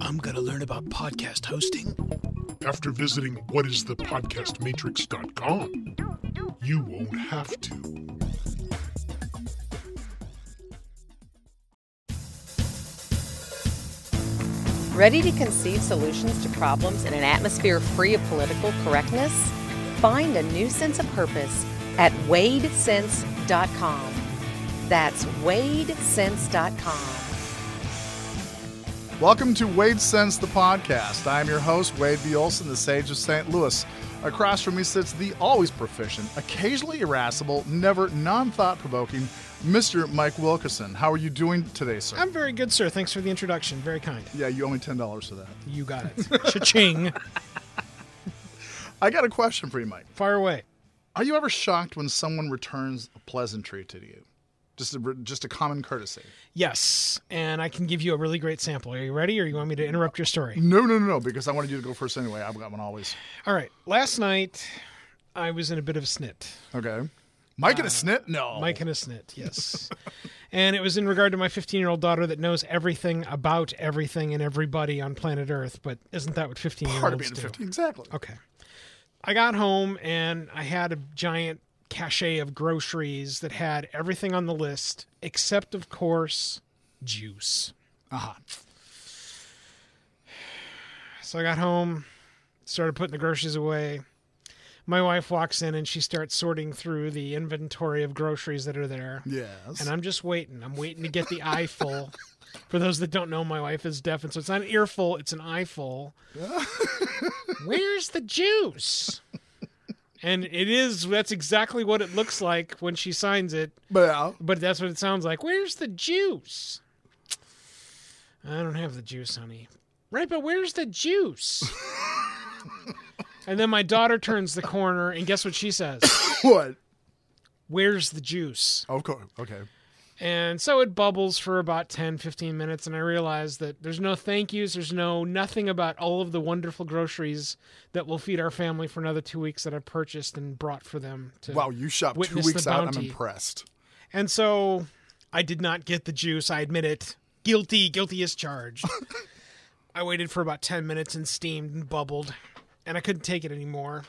I'm going to learn about podcast hosting. After visiting whatisthepodcastmatrix.com, you won't have to. Ready to conceive solutions to problems in an atmosphere free of political correctness? Find a new sense of purpose at wadesense.com. That's wadesense.com. Welcome to Wade Sense, the podcast. I am your host, Wade B. Olson, the sage of St. Louis. Across from me sits the always proficient, occasionally irascible, never non thought provoking Mr. Mike Wilkerson. How are you doing today, sir? I'm very good, sir. Thanks for the introduction. Very kind. yeah, you owe me $10 for that. You got it. Cha-ching. I got a question for you, Mike. Fire away. Are you ever shocked when someone returns a pleasantry to you? Just a, just a common courtesy. Yes, and I can give you a really great sample. Are you ready, or you want me to interrupt your story? No, no, no, no, because I wanted you to go first anyway. I've got one always. All right. Last night, I was in a bit of a snit. Okay. Mike and a uh, snit? No. Mike and a snit, yes. and it was in regard to my 15 year old daughter that knows everything about everything and everybody on planet Earth. But isn't that what 15 year olds do? 15. Exactly. Okay. I got home and I had a giant cachet of groceries that had everything on the list except, of course, juice. Uh-huh. So I got home, started putting the groceries away. My wife walks in and she starts sorting through the inventory of groceries that are there. Yes. And I'm just waiting. I'm waiting to get the eye full. For those that don't know, my wife is deaf, and so it's not an earful, it's an eyeful. Where's the juice? And it is, that's exactly what it looks like when she signs it, but but that's what it sounds like. Where's the juice? I don't have the juice, honey. Right, but where's the juice? and then my daughter turns the corner, and guess what she says? What? Where's the juice? Of course. Okay. And so it bubbles for about 10, 15 minutes, and I realize that there's no thank yous, there's no nothing about all of the wonderful groceries that will feed our family for another two weeks that I purchased and brought for them. To Wow, you shop two weeks out. I'm impressed. And so I did not get the juice. I admit it. Guilty, guilty as charged. I waited for about 10 minutes and steamed and bubbled, and I couldn't take it anymore.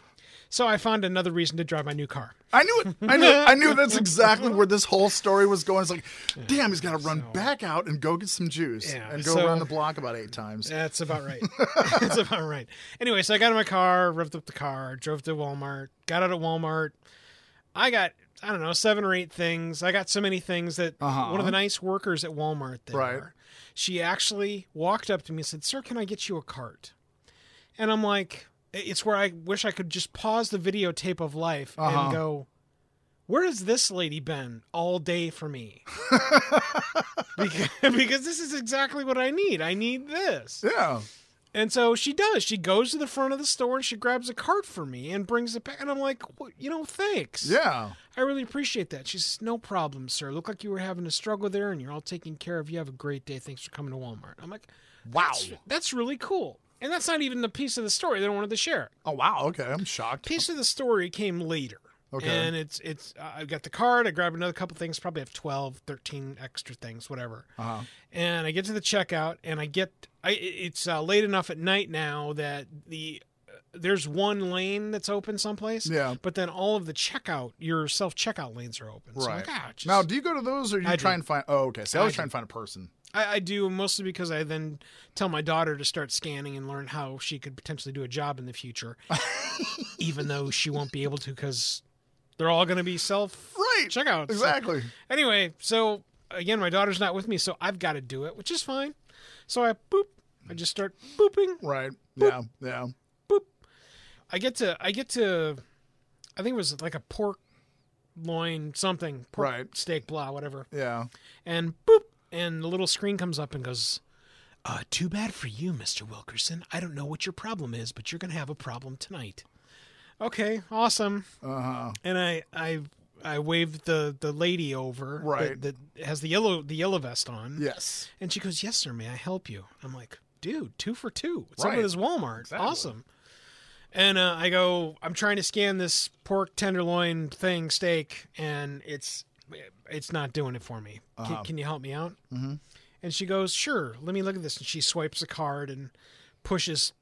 So I found another reason to drive my new car. I knew it. I knew. I knew that's exactly where this whole story was going. It's like, damn, he's got to run back out and go get some juice Yeah, and go so- around the block about eight times. That's about right. That's about right. Anyway, so I got in my car, revved up the car, drove to Walmart, got out of Walmart. I got, I don't know, seven or eight things. I got so many things that Uh-huh. one of the nice workers at Walmart there, Right. she actually walked up to me and said, Sir, can I get you a cart? And I'm like, it's where I wish I could just pause the videotape of life Uh-huh. and go, where has this lady been all day for me? because, because this is exactly what I need. I need this. Yeah. And so she does. She goes to the front of the store and she grabs a cart for me and brings it back. And I'm like, well, you know, thanks. Yeah. I really appreciate that. She says, no problem, sir. Look like you were having a struggle there and you're all taken care of. You have a great day. Thanks for coming to Walmart. I'm like, Wow. that's, that's really cool. And that's not even the piece of the story they wanted to share. Oh wow. Okay, I'm shocked. Piece of the story came later. Okay. And it's, it's, uh, I got the card. I grab another couple things, probably have 12, 13 extra things, whatever Uh-huh. and I get to the checkout, and I get I it's uh, late enough at night now that the uh, there's one lane that's open someplace. Yeah. But then all of the checkout, your self checkout lanes are open. So Right. like, ah, just- Now, do you go to those or do you I try do. and find? Oh, okay. So I I was trying to find a person. I, I do mostly because I then tell my daughter to start scanning and learn how she could potentially do a job in the future, even though she won't be able to because they're all going to be self Right. checkouts. Exactly. Anyway, so again, my daughter's not with me, so I've got to do it, which is fine. So I boop. I just start booping. Right. Yeah. Yeah. Boop. I get to I get to I think it was like a pork loin something pork Right. steak blah whatever Yeah. and boop and the little screen comes up and goes uh too bad for you Mr. Wilkerson I don't know what your problem is but you're going to have a problem tonight okay awesome Uh huh. and I I I waved the the lady over Right. that, that has the yellow the yellow vest on Yes. and she goes, "Yes, sir. May I help you?" I'm like, "Dude, two for two. It's Right. over this Walmart. Exactly. Awesome." And uh, I go, I'm trying to scan this pork tenderloin thing steak, and it's it's not doing it for me. Uh-huh. Can, can you help me out? Mhm. And she goes, "Sure, let me look at this." And she swipes a card and pushes,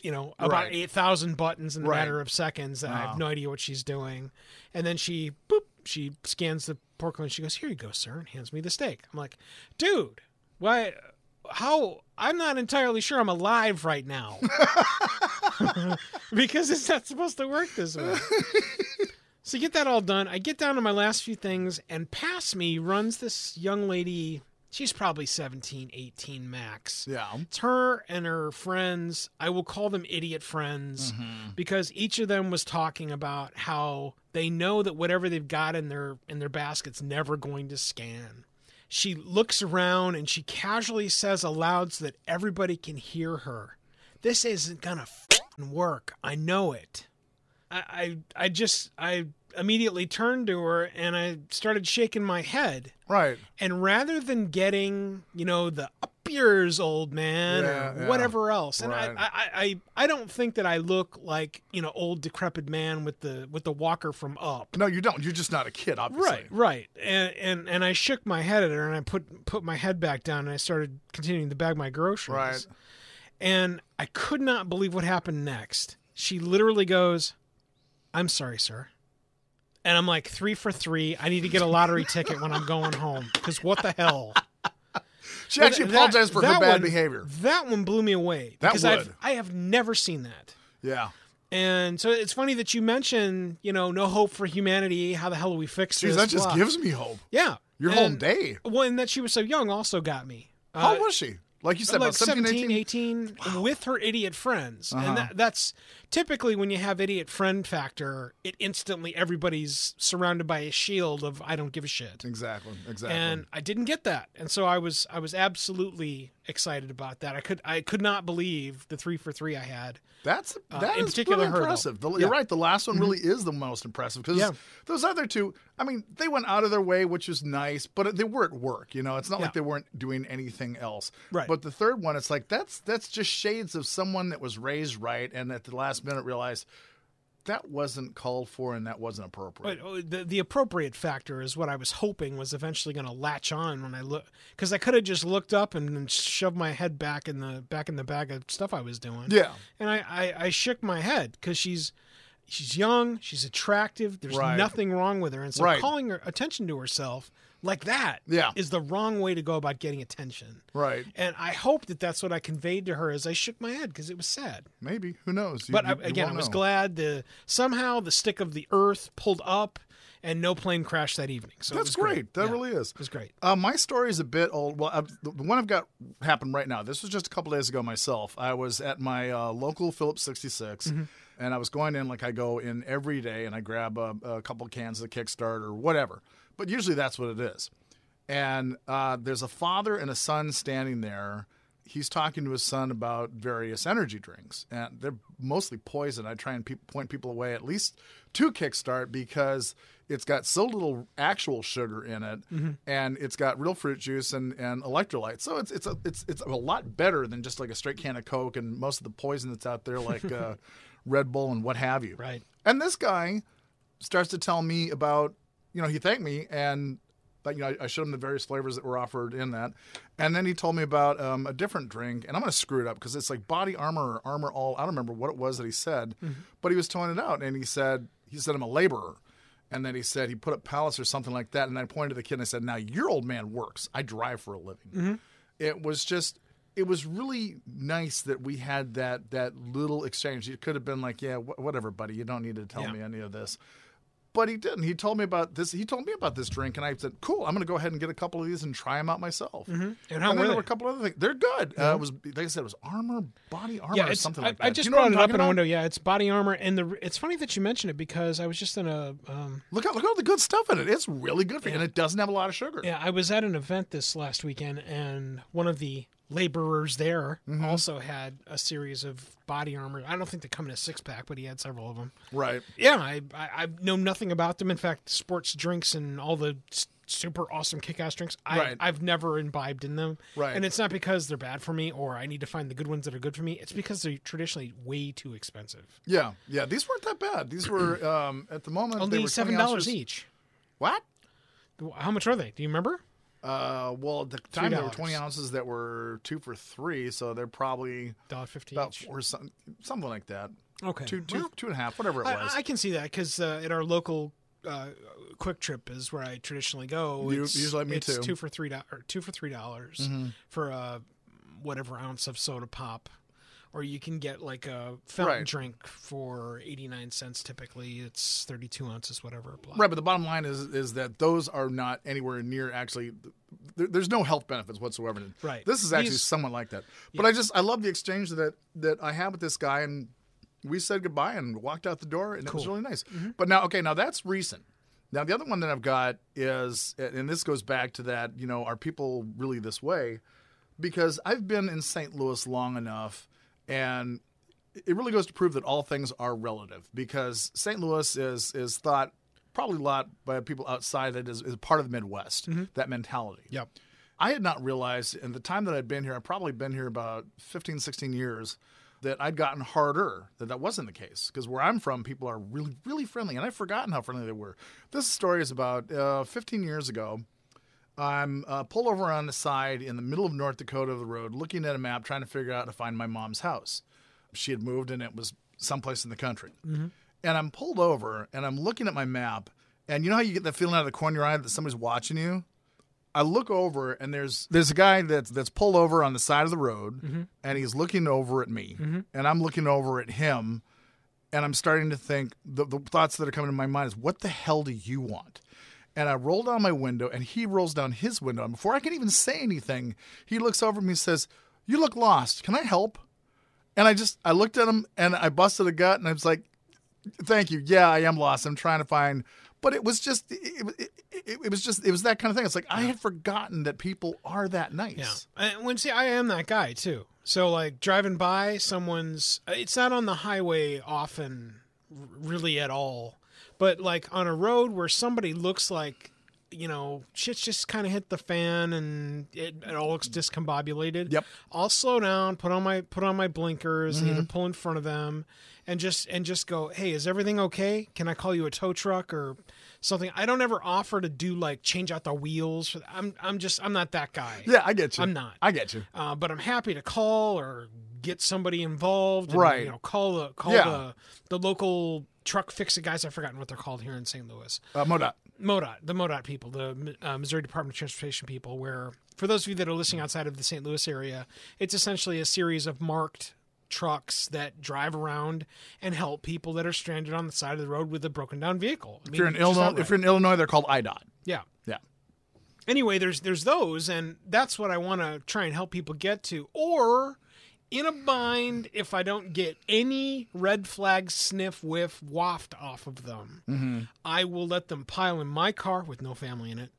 you know, about Right. eight thousand buttons in a Right. matter of seconds. And I have no idea what she's doing. And then she boop, she scans the pork and she goes, "Here you go, sir," and hands me the steak. I'm like, "Dude, why? How? I'm not entirely sure I'm alive right now." because it's not supposed to work this way. so get that all done. I get down to my last few things, and past me runs this young lady. She's probably 17, 18 max. Yeah. It's her and her friends. I will call them idiot friends mm-hmm. because each of them was talking about how they know that whatever they've got in their in their basket's never going to scan. She looks around and she casually says aloud so that everybody can hear her. This isn't gonna fing work. I know it. I, I I just I immediately turned to her and I started shaking my head. Right. And rather than getting, you know, the up yours, old man, Yeah, or yeah. whatever else, and Right. I, I, I, I don't think that I look like, you know, old decrepit man with the with the walker from Up. No, you don't. You're just not a kid, obviously. Right, right, and, and and I shook my head at her, and I put put my head back down, and I started continuing to bag my groceries. Right. And I could not believe what happened next. She literally goes, "I'm sorry, sir." And I'm like, three for three. I need to get a lottery ticket when I'm going home. Because what the hell? She actually That- apologized for her bad one- behavior. That one blew me away. That because I've, would. I have never seen that. Yeah. And so it's funny that you mention, you know, no hope for humanity. How the hell do we fix Geez, this? that just Blah. gives me hope. yeah. Your and, whole day. Well, and that she was so young also got me. How Uh, was she? Like you said, like about 17, 17, 18? 18 with her idiot friends. Uh-huh. And that, that's typically when you have idiot friend factor, it instantly everybody's surrounded by a shield of I don't give a shit. Exactly. Exactly. And I didn't get that. And so I was I was absolutely excited about that. I could I could not believe the 3 for 3 I had. That's Uh, that in is particular really impressive. The- Yeah. You're right. The last one really is the most impressive because Yeah. those other two, I mean, they went out of their way, which is nice, but they were at work. You know, it's not like they weren't doing anything else. Right. But the third one, it's like that's that's just shades of someone that was raised right and at the last minute realized that wasn't called for and that wasn't appropriate. But uh, the the appropriate factor is what I was hoping was eventually going to latch on when I look because I could have just looked up and then shoved my head back in the back in the bag of stuff I was doing. yeah. and I I, I shook my head because she's she's young, she's attractive. There's Right. nothing wrong with her, and so Right. calling her attention to herself like that is Yeah. is the wrong way to go about getting attention. Right. And I hope that that's what I conveyed to her as I shook my head because it was sad. Maybe. Who knows? You- But you- I, again, I was know. glad the somehow the stick of the earth pulled up and no plane crashed that evening. So That's was great. That Yeah, really is. It was great. Uh, my story is a bit old. Well, I've, the the one I've got happened right now. This was just a couple days ago myself. I was at my uh, local Phillips 66, Mm-hmm. and I was going in like I go in every day, and I grab a, a couple cans of Kickstart or whatever. But usually that's what it is. And uh, there's a father and a son standing there. He's talking to his son about various energy drinks, and they're mostly poison. I try and pe- point people away at least to Kickstart because it's got so little actual sugar in it, and it's got real fruit juice and, and electrolytes. So it's it's a, it's it's a lot better than just like a straight can of Coke and most of the poison that's out there, like uh, Red Bull and what have you. Right. And this guy starts to tell me about, you know, he thanked me and, like, you know, I, I showed him the various flavors that were offered in that. And then he told me about um, a different drink, and I'm going to screw it up because it's like body armor or armor all. I don't remember what it was that he said, but he was telling it out. And he said, he said, I'm a laborer. And then he said he put up pallets or something like that. And I pointed to the kid and I said, Now your old man works. I drive for a living. It was just it was really nice that we had that that little exchange. It could have been like, yeah, wh- whatever, buddy. You don't need to tell Yeah. me any of this. But he didn't. He told me about this. He told me about this drink, and I said, "Cool, I'm going to go ahead and get a couple of these and try them out myself." Mm-hmm. And how and were there were a couple other things. They're good. Uh, it was like I said, it was armor, body armor, Yeah, or something I, like that. I just you know brought it up in a window. Yeah, it's body armor, and the it's funny that you mentioned it because I was just in a um, Look at look at all the good stuff in it. It's really good for you, and it doesn't have a lot of sugar. Yeah, I was at an event this last weekend, and one of the laborers there Mm-hmm. also had a series of body armor. I don't think they come in a six pack, but he had several of them. Right. Yeah, I, I I know nothing about them. In fact, sports drinks and all the super awesome kick-ass drinks, I, Right. I've never imbibed in them. Right. and it's not because they're bad for me or I need to find the good ones that are good for me. It's because they're traditionally way too expensive. Yeah. Yeah. These weren't that bad. These were um, at the moment they Only were seven dollars each. What? How much are they? Do you remember? Uh, well, at the time there were twenty ounces that were two for three, so they're probably Dollar fifty about each. four some, something like that. Okay. Two, two, Well, two and a half, whatever it I, was. I can see that because uh, at our local uh, QuikTrip is where I traditionally go. You- It's, usually me it's too. Mm-hmm. Two for three dollars. Two for three dollars for uh, whatever ounce of soda pop, or you can get like a fountain Right. drink for eighty nine cents. Typically, it's thirty two ounces, whatever. Blah. Right, but the bottom line is is that those are not anywhere near actually. There, there's no health benefits whatsoever. Right. This is actually These- somewhat like that. But I just I love the exchange that that I had with this guy, and we said goodbye and walked out the door, and it was really nice. Mm-hmm. But now, okay, now that's recent. Now the other one that I've got is, and this goes back to that. You know, are people really this way? Because I've been in St. Louis long enough, and it really goes to prove that all things are relative because St. Louis is is thought probably a lot by people outside it as, as part of the Midwest, that mentality. Yep. I had not realized in the time that I'd been here, I've probably been here about 15, 16 years, that I'd gotten harder, that that wasn't the case. Because where I'm from, people are really, really friendly. And I've forgotten how friendly they were. This story is about uh, 15 years ago. I'm uh, pulled over on the side in the middle of North Dakota of the road, looking at a map, trying to figure out how to find my mom's house. She had moved and it was someplace in the country. Mm-hmm. And I'm pulled over and I'm looking at my map. And you know how you get that feeling out of the corner of your eye that somebody's watching you? I look over and there's there's a guy that's that's pulled over on the side of the road mm-hmm. and he's looking over at me mm-hmm. and I'm looking over at him and I'm starting to think the, the thoughts that are coming to my mind is what the hell do you want? And I roll down my window and he rolls down his window and before I can even say anything, he looks over at me and says, "You look lost. Can I help?" And I just I looked at him and I busted a gut and I was like, "Thank you. Yeah, I am lost. I'm trying to find." But it was just it, it, it, it was just it was that kind of thing. It's like I had forgotten that people are that nice. Yeah. And when see, I am that guy too. So like driving by someone's, it's not on the highway often, really at all, but like on a road where somebody looks like, you know, shit's just kind of hit the fan and it, it all looks discombobulated. Yep. I'll slow down, put on my put on my blinkers, Mm-hmm. either pull in front of them, and just and just go, hey, is everything okay? Can I call you a tow truck or something? I don't ever offer to do like change out the wheels. I'm I'm just I'm not that guy. Yeah, I get you. I'm not. I get you. Uh, but I'm happy to call or get somebody involved. And, Right. You know, call the call Yeah. the the local truck fix it guys. I've forgotten what they're called here in St. Louis. Uh, MoDOT. MoDOT, the MoDOT people, the uh, Missouri Department of Transportation people. Where for those of you that are listening outside of the St. Louis area, it's essentially a series of marked trucks that drive around and help people that are stranded on the side of the road with a broken down vehicle. I If you're in Illinois, outright. if you're in Illinois, they're called IDOT. yeah, Yeah. anyway there's there's those and that's what i want to try and help people get to or in a bind if i don't get any red flag sniff whiff waft off of them i will let them pile in my car with no family in it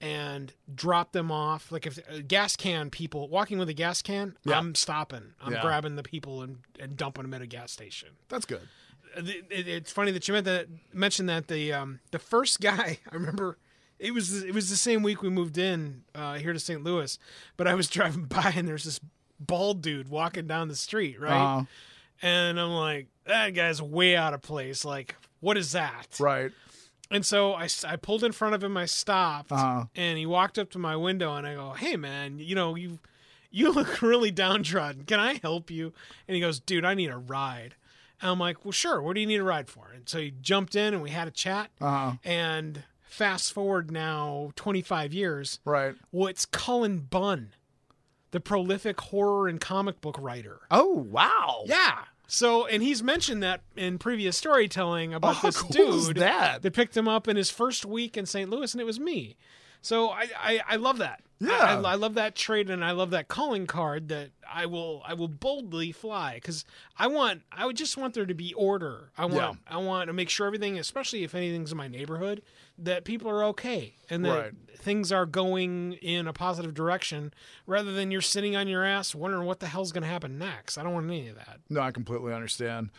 and drop them off like if a gas can people walking with a gas can Yeah. i'm stopping i'm Yeah. grabbing the people and, and dumping them at a gas station That's good. it, it- it's funny that you meant that mentioned that the um the first guy I remember it was it was the same week we moved in uh, here to St. Louis, but I was driving by and there's this bald dude walking down the street, right? Uh, And I'm like, that guy's way out of place. Like, what is that? right. And so I, I pulled in front of him. I stopped, Uh-huh. and he walked up to my window, and I go, "Hey, man, you know you you look really downtrodden. Can I help you?" And he goes, "Dude, I need a ride." And I'm like, "Well, sure. What do you need a ride for?" And so he jumped in, and we had a chat. Uh-huh. And fast forward now 25 years, Right. well, it's Cullen Bunn, the prolific horror and comic book writer. Oh wow. Yeah. So, and he's mentioned that in previous storytelling about Oh, this cool dude that? picked him up in his first week in St. Louis, and it was me. So I, I, I love that. Yeah. I, I, I love that trait, and I love that calling card that I will I will boldly fly because I want I would just want there to be order. I want I want to make sure everything, especially if anything's in my neighborhood, that people are okay and that Right. things are going in a positive direction, rather than you're sitting on your ass wondering what the hell's going to happen next. I don't want any of that. No, I completely understand.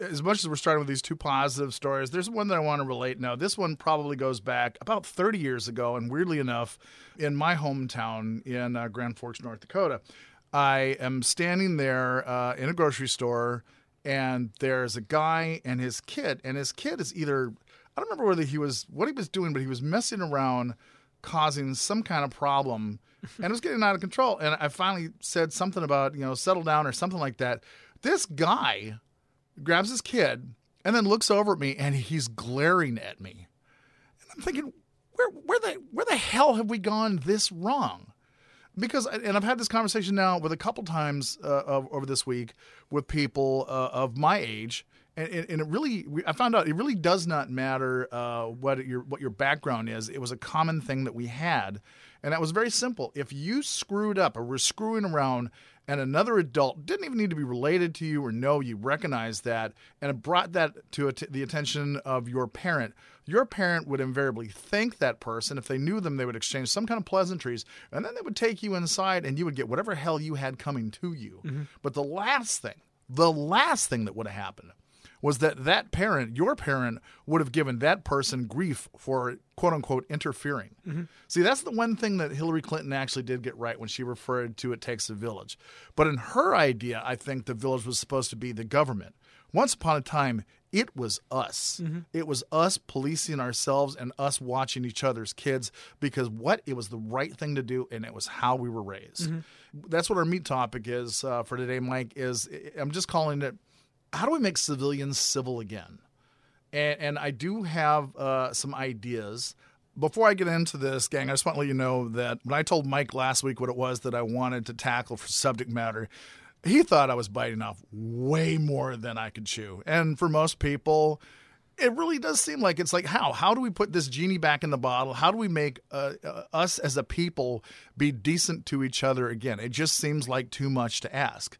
As much as we're starting with these two positive stories, there's one that I want to relate now. This one probably goes back about 30 years ago, and weirdly enough, in my hometown in uh, Grand Forks, North Dakota. I am standing there uh, in a grocery store, and there's a guy and his kid, and his kid is either I don't remember whether he was what he was doing, but he was messing around causing some kind of problem and it was getting out of control. And I finally said something about, you know, settle down or something like that. This guy grabs his kid and then looks over at me and he's glaring at me. And I'm thinking, where, where the where the hell have we gone this wrong? Because and I've had this conversation now with a couple times uh, of, over this week with people uh, of my age, and, and, it really I found out it really does not matter uh, what your what your background is. It was a common thing that we had, and that was very simple. If you screwed up or were screwing around and another adult didn't even need to be related to you or know you recognized that and it brought that to the attention of your parent your parent would invariably thank that person if they knew them they would exchange some kind of pleasantries and then they would take you inside and you would get whatever hell you had coming to you mm-hmm. but the last thing the last thing that would have happened was that that parent, your parent, would have given that person grief for quote unquote interfering. Mm-hmm. See, that's the one thing that Hillary Clinton actually did get right when she referred to it takes a village. But in her idea, I think the village was supposed to be the government. Once upon a time, it was us. Mm-hmm. It was us policing ourselves and us watching each other's kids because what? It was the right thing to do and it was how we were raised. Mm-hmm. That's what our meat topic is uh, for today, Mike. Is I'm just calling it how do we make civilians civil again? And, and I do have uh, some ideas. Before I get into this, gang, I just want to let you know that when I told Mike last week what it was that I wanted to tackle for subject matter, he thought I was biting off way more than I could chew. And for most people, it really does seem like it's like how how do we put this genie back in the bottle how do we make uh, uh, us as a people be decent to each other again it just seems like too much to ask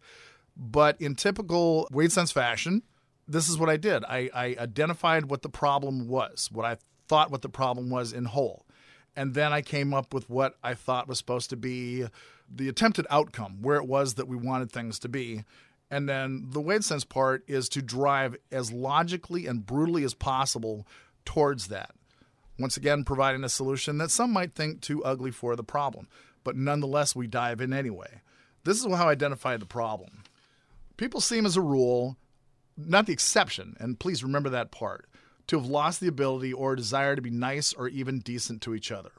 but in typical Wade Sense fashion, this is what I did. I, I identified what the problem was, what I thought what the problem was in whole. And then I came up with what I thought was supposed to be the attempted outcome, where it was that we wanted things to be. And then the Wade Sense part is to drive as logically and brutally as possible towards that. Once again, providing a solution that some might think too ugly for the problem, but nonetheless, we dive in anyway. This is how I identify the problem people seem, as a rule, not the exception, and please remember that part, to have lost the ability or desire to be nice or even decent to each other.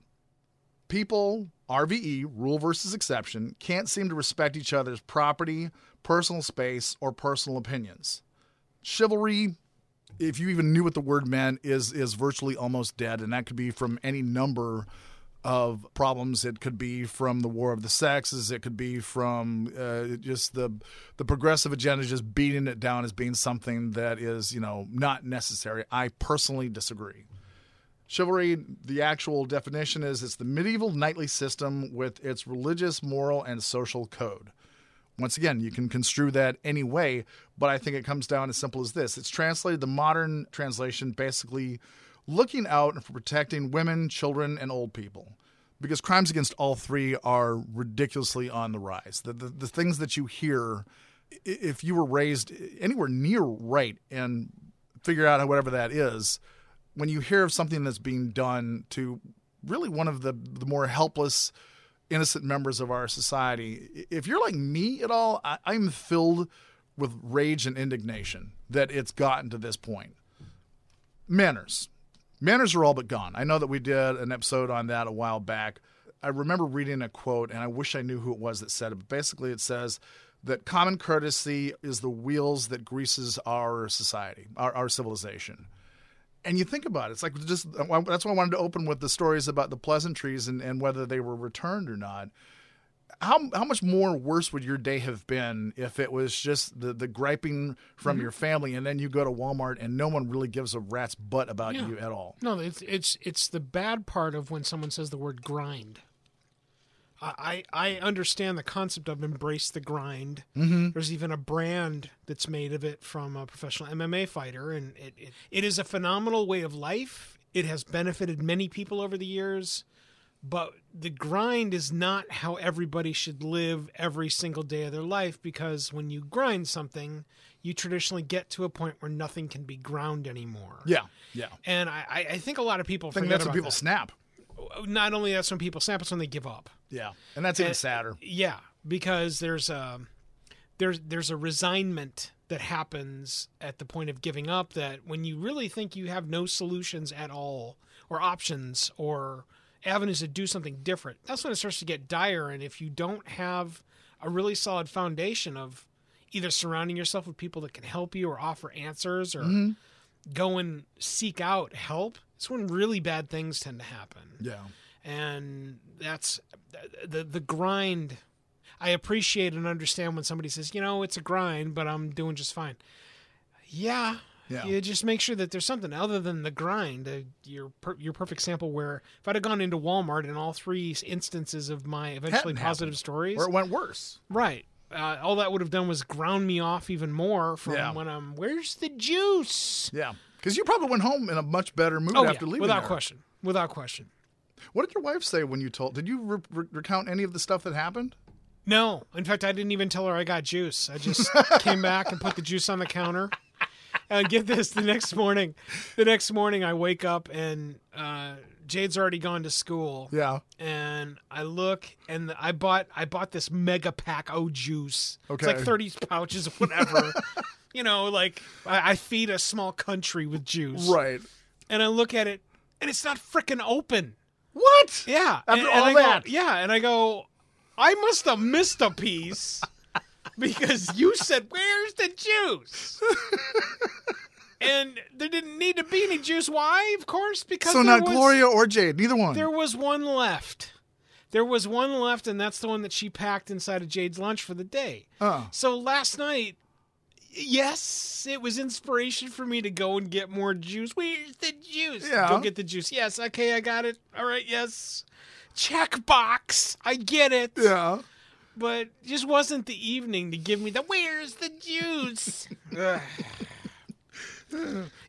People, RVE, rule versus exception, can't seem to respect each other's property, personal space, or personal opinions. Chivalry, if you even knew what the word meant, is is virtually almost dead, and that could be from any number of problems. It could be from the war of the sexes. It could be from uh, just the the progressive agenda just beating it down as being something that is you know not necessary. I personally disagree. Chivalry, the actual definition is it's the medieval knightly system with its religious, moral, and social code. Once again, you can construe that any way, but I think it comes down as simple as this. It's translated the modern translation basically looking out for protecting women, children, and old people. Because crimes against all three are ridiculously on the rise. The, the, the things that you hear, if you were raised anywhere near right and figure out whatever that is, when you hear of something that's being done to really one of the, the more helpless, innocent members of our society, if you're like me at all, I, I'm filled with rage and indignation that it's gotten to this point. Manners Manners are all but gone. I know that we did an episode on that a while back. I remember reading a quote, and I wish I knew who it was that said it. But basically, it says that common courtesy is the wheels that greases our society, our, our civilization. And you think about it, it's like just that's why I wanted to open with the stories about the pleasantries and, and whether they were returned or not how how much more worse would your day have been if it was just the the griping from mm-hmm. your family and then you go to Walmart and no one really gives a rat's butt about yeah. you at all? No, it's it's it's the bad part of when someone says the word grind. I I understand the concept of embrace the grind. Mm-hmm. There's even a brand that's made of it from a professional MMA fighter, and it, it it is a phenomenal way of life. It has benefited many people over the years but the grind is not how everybody should live every single day of their life because when you grind something you traditionally get to a point where nothing can be ground anymore. Yeah yeah. And i, I think a lot of people I think that's when people that. snap. Not only that's when people snap it's when they give up. Yeah and that's even and, sadder. yeah because there's a there's there's a resignment that happens at the point of giving up that when you really think you have no solutions at all or options or avenues to do something different. That's when it starts to get dire. And if you don't have a really solid foundation of either surrounding yourself with people that can help you or offer answers or Mm-hmm. go and seek out help, it's when really bad things tend to happen Yeah. and that's the the grind i appreciate and understand when somebody says you know it's a grind but i'm doing just fine yeah Yeah. you just make sure that there's something other than the grind uh, your per, your perfect sample where if i'd have gone into walmart in all three instances of my eventually Hadn't positive happened. stories Or it went worse. right uh, all that would have done was ground me off even more from Yeah. when i'm where's the juice Yeah. Because you probably went home in a much better mood oh after leaving. without there. question without question What did your wife say when you told? Did you re- re- recount any of the stuff that happened? No, in fact, I didn't even tell her I got juice. I just came back and put the juice on the counter. And get this: the next morning, the next morning, I wake up and uh, Jade's already gone to school. Yeah. And I look, and I bought I bought this mega pack o juice. okay It's like Okay. thirty pouches of whatever. you know, like I, I feed a small country with juice. Right. And I look at it, and it's not frickin' open. What? Yeah. After and, all and I go- that? yeah, and I go, I must have missed a piece because you said, "Where's the juice?" and there didn't need to be any juice. Why? Of course, because So not was, Gloria or Jade, neither one. There was one left. There was one left, and that's the one that she packed inside of Jade's lunch for the day. Uh. So last night, yes, it was inspiration for me to go and get more juice. Where's the juice? Yeah. Go get the juice. Yes, okay, I got it. All right, yes. Check box. I get it. Yeah. But just wasn't the evening to give me the where's the juice?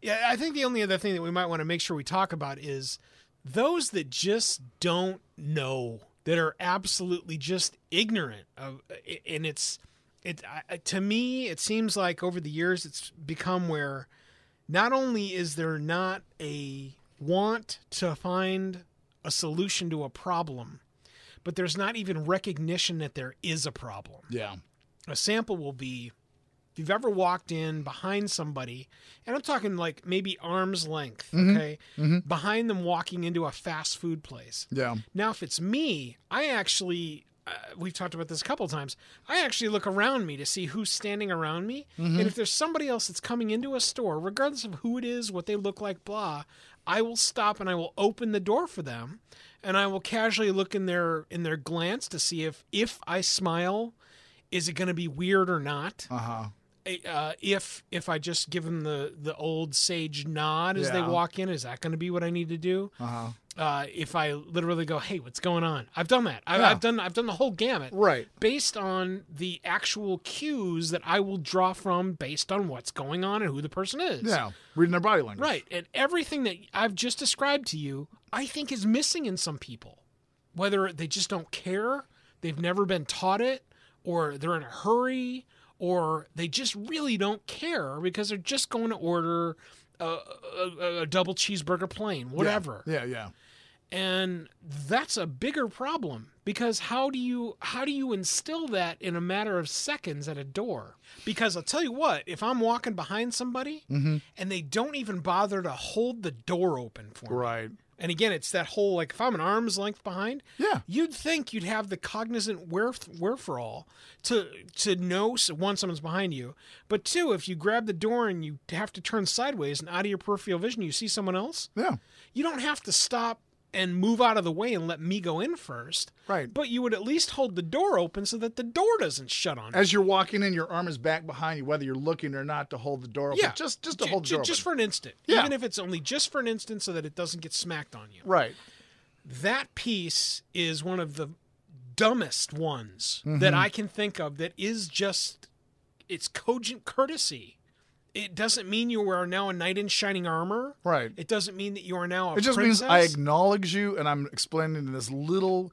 Yeah, I think the only other thing that we might want to make sure we talk about is those that just don't know, that are absolutely just ignorant of, and it's it I- to me it seems like over the years it's become where not only is there not a want to find a solution to a problem, but there's not even recognition that there is a problem. Yeah. A sample will be if you've ever walked in behind somebody, and I'm talking like maybe arm's length, mm-hmm. okay, mm-hmm. behind them walking into a fast food place. Yeah. Now, if it's me, I actually, uh, we've talked about this a couple of times, I actually look around me to see who's standing around me. Mm-hmm. And if there's somebody else that's coming into a store, regardless of who it is, what they look like, blah, I will stop and I will open the door for them. And I will casually look in their in their glance to see if if I smile, is it going to be weird or not? Uh huh. uh, if if I just give them the the old sage nod as they walk in, is that going to be what I need to do? Uh huh. Uh, if I literally go, "Hey, what's going on?" I've done that. I've, Yeah. I've done I've done the whole gamut, Right. Based on the actual cues that I will draw from, based on what's going on and who the person is. Yeah. Reading their body language. Right. And everything that I've just described to you, I think is missing in some people. Whether they just don't care, they've never been taught it, or they're in a hurry, or they just really don't care because they're just going to order a, a, a double cheeseburger plain, Yeah. whatever Yeah. Yeah. And that's a bigger problem because how do you how do you instill that in a matter of seconds at a door because i'll tell you what if i'm walking behind somebody Mm-hmm. and they don't even bother to hold the door open for me Right. and again it's that whole like if i'm an arm's length behind Yeah. you'd think you'd have the cognizant wheref- wherefore to to know one someone's behind you but two if you grab the door and you have to turn sideways and out of your peripheral vision you see someone else Yeah. you don't have to stop and move out of the way and let me go in first. Right. But you would at least hold the door open so that the door doesn't shut on you. As you're walking in, your arm is back behind you, whether you're looking or not, to hold the door open. Yeah. Just, just to hold the door just open. for an instant. Yeah. Even if it's only just for an instant so that it doesn't get smacked on you. Right. That piece is one of the dumbest ones Mm-hmm. that I can think of that is just it's cogent courtesy. It doesn't mean you are now a knight in shining armor. Right. It doesn't mean that you are now a It just princess. means I acknowledge you, and I'm explaining this little.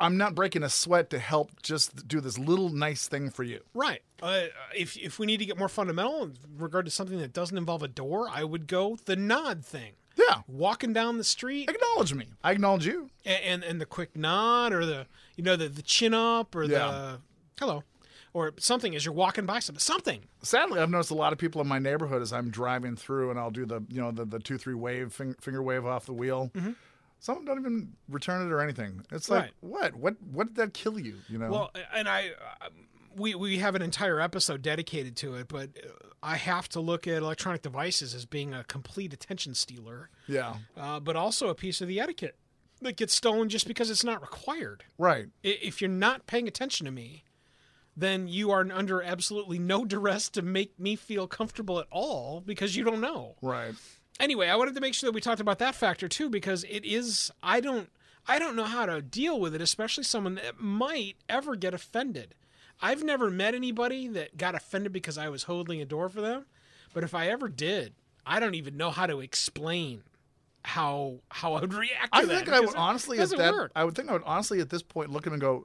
I'm not breaking a sweat to help. Just do this little nice thing for you. Right. Uh, if if we need to get more fundamental in regard to something that doesn't involve a door, I would go the nod thing. Yeah. Walking down the street Acknowledge me. I acknowledge you. and and, and the quick nod or the you know the the chin up or Yeah. the hello or something as you're walking by something something. Sadly, I've noticed a lot of people in my neighborhood as I'm driving through, and I'll do the you know the, the two three wave fing, finger wave off the wheel. Mm-hmm. Some of them don't even return it or anything. It's like Right. what? What? What did that kill you? You know? Well, and I, uh, we we have an entire episode dedicated to it, but uh, I have to look at electronic devices as being a complete attention stealer, yeah. uh, but also a piece of the etiquette that gets stolen just because it's not required. Right. If you're not paying attention to me, then you are under absolutely no duress to make me feel comfortable at all because you don't know. Right. Anyway, I wanted to make sure that we talked about that factor too because it is I don't I don't know how to deal with it, especially someone that might ever get offended. I've never met anybody that got offended because I was holding a door for them, but if I ever did, I don't even know how to explain how how I would react to I that. think I would honestly at that. work. I would think I would honestly at this point look at him and go,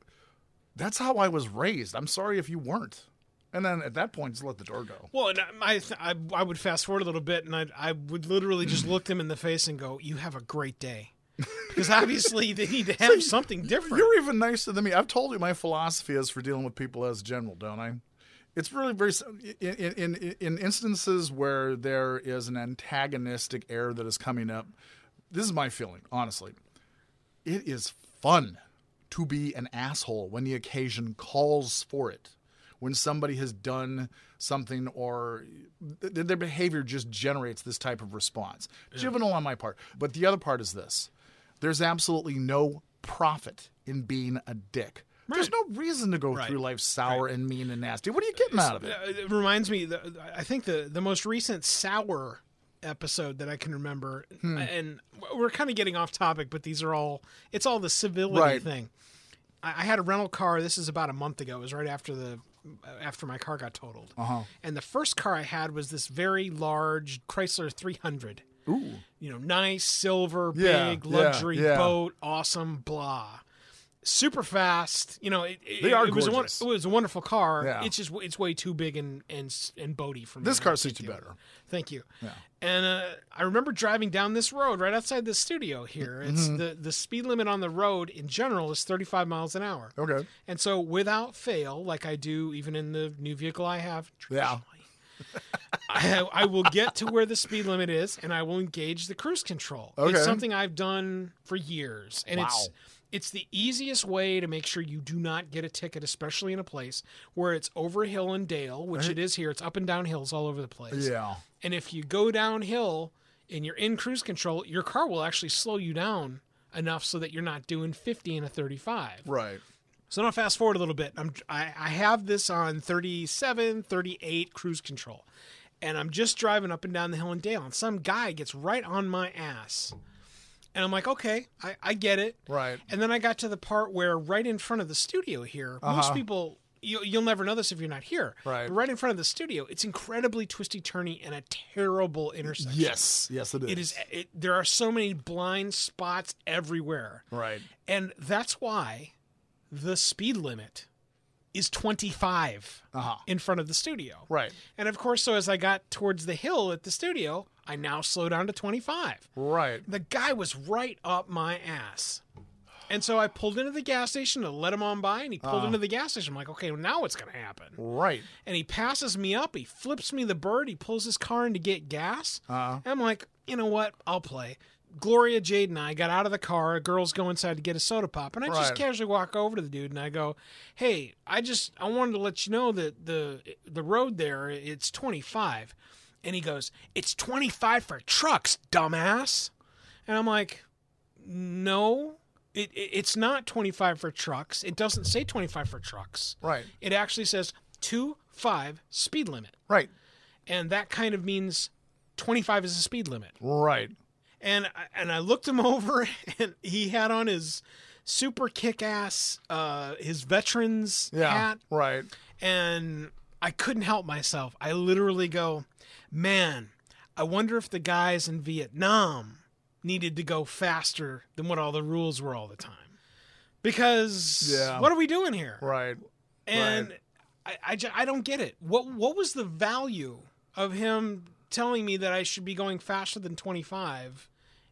"That's how I was raised. I'm sorry if you weren't." And then at that point, just let the door go. Well, and I, th- I, I would fast forward a little bit, and I, I would literally just look them in the face and go, "You have a great day," because obviously they need to have something different. You're even nicer than me. I've told you my philosophy is for dealing with people as general, don't I? It's really very in in, in instances where there is an antagonistic air that is coming up. This is my feeling, honestly. It is fun to be an asshole when the occasion calls for it. When somebody has done something or th- th- their behavior just generates this type of response. Juvenile on my part. But the other part is this there's absolutely no profit in being a dick. There's no reason to go Right. through life sour and mean and nasty. What are you getting out of it? It reminds me. The, I think the the most recent sour episode that I can remember, Hmm. and we're kind of getting off topic, but these are all. It's all the civility Right. thing. I, I had a rental car. This is about a month ago. It was right after the after my car got totaled. Uh-huh. And the first car I had was this very large Chrysler 300. Ooh. You know, nice silver, Yeah, big yeah, luxury yeah. boat, awesome, blah. Super fast, you know. It, it, They are it was a it was a wonderful car. Yeah. It's just it's way too big and and and boaty for me. This car suits you better. Thank you. Yeah. And uh, I remember driving down this road right outside the studio here. It's Mm-hmm. the the speed limit on the road in general is 35 miles an hour. Okay. And so without fail, like I do even in the new vehicle I have, Yeah. I, I will get to where the speed limit is and I will engage the cruise control. Okay. It's something I've done for years. And Wow. it's the easiest way to make sure you do not get a ticket, especially in a place where it's over hill and dale, which it is here. It's up and down hills all over the place. Yeah. And if you go downhill and you're in cruise control, your car will actually slow you down enough so that you're not doing 50 and a 35. Right. So now fast forward a little bit. I'm I, I have this on 37, 38 cruise control. And I'm just driving up and down the hill and Dale, and some guy gets right on my ass. And I'm like, okay, I, I get it. Right. And then I got to the part where right in front of the studio here, most people you, you'll never know this if you're not here. Right. But right in front of the studio, it's incredibly twisty turny and a terrible intersection. Yes. Yes, it is. It is. It, there are so many blind spots everywhere. Right. And that's why the speed limit is 25 Uh-huh. in front of the studio. Right. And of course, so as I got towards the hill at the studio, I now slow down to 25. Right. The guy was right up my ass. And so I pulled into the gas station to let him on by, and he pulled into the gas station. I'm like, okay, well, now what's going to happen? Right. And he passes me up. He flips me the bird. He pulls his car in to get gas. Uh-huh. I'm like, you know what? I'll play. Gloria, Jade, and I got out of the car. Girls go inside to get a soda pop, and I just casually walk over to the dude and I go, "Hey, I just I wanted to let you know that the the road there it's 25." And he goes, "It's 25 for trucks, dumbass." And I'm like, "No, it, it it's not 25 for trucks. It doesn't say 25 for trucks. Right. It actually says 25 speed limit." Right. And that kind of means 25 is the speed limit Right. and I- and I looked him over, and he had on his super kick-ass, uh, his veterans Yeah. hat, Right. and I couldn't help myself. I literally go, man, I wonder if the guys in Vietnam needed to go faster than what all the rules were all the time, because Yeah. what are we doing here? Right. and I, I, ju- I don't get it. What what was the value of him telling me that I should be going faster than 25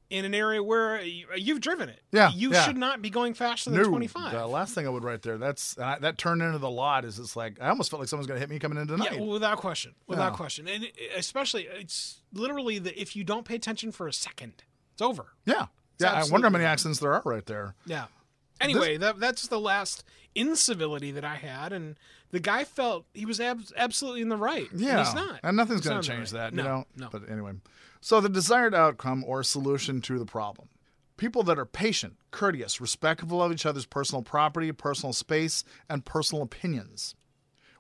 in an area where you, you've driven it? Yeah, you yeah. should not be going faster than No, 25. The last thing I would write there, that's and I, that turned into the lot. Is it's like I almost felt like someone's going to hit me coming in tonight. yeah, well, without question, without Yeah. question, and especially it's literally that if you don't pay attention for a second, it's over. yeah. It's Yeah, I wonder how many accidents there are right there. Yeah. Anyway, that that's the last incivility that I had, and the guy felt he was ab- absolutely in the right. and Yeah, he's not. and nothing's going to change right. that, No, you know. no. But anyway, so the desired outcome or solution to the problem: people that are patient, courteous, respectful of each other's personal property, personal space, and personal opinions.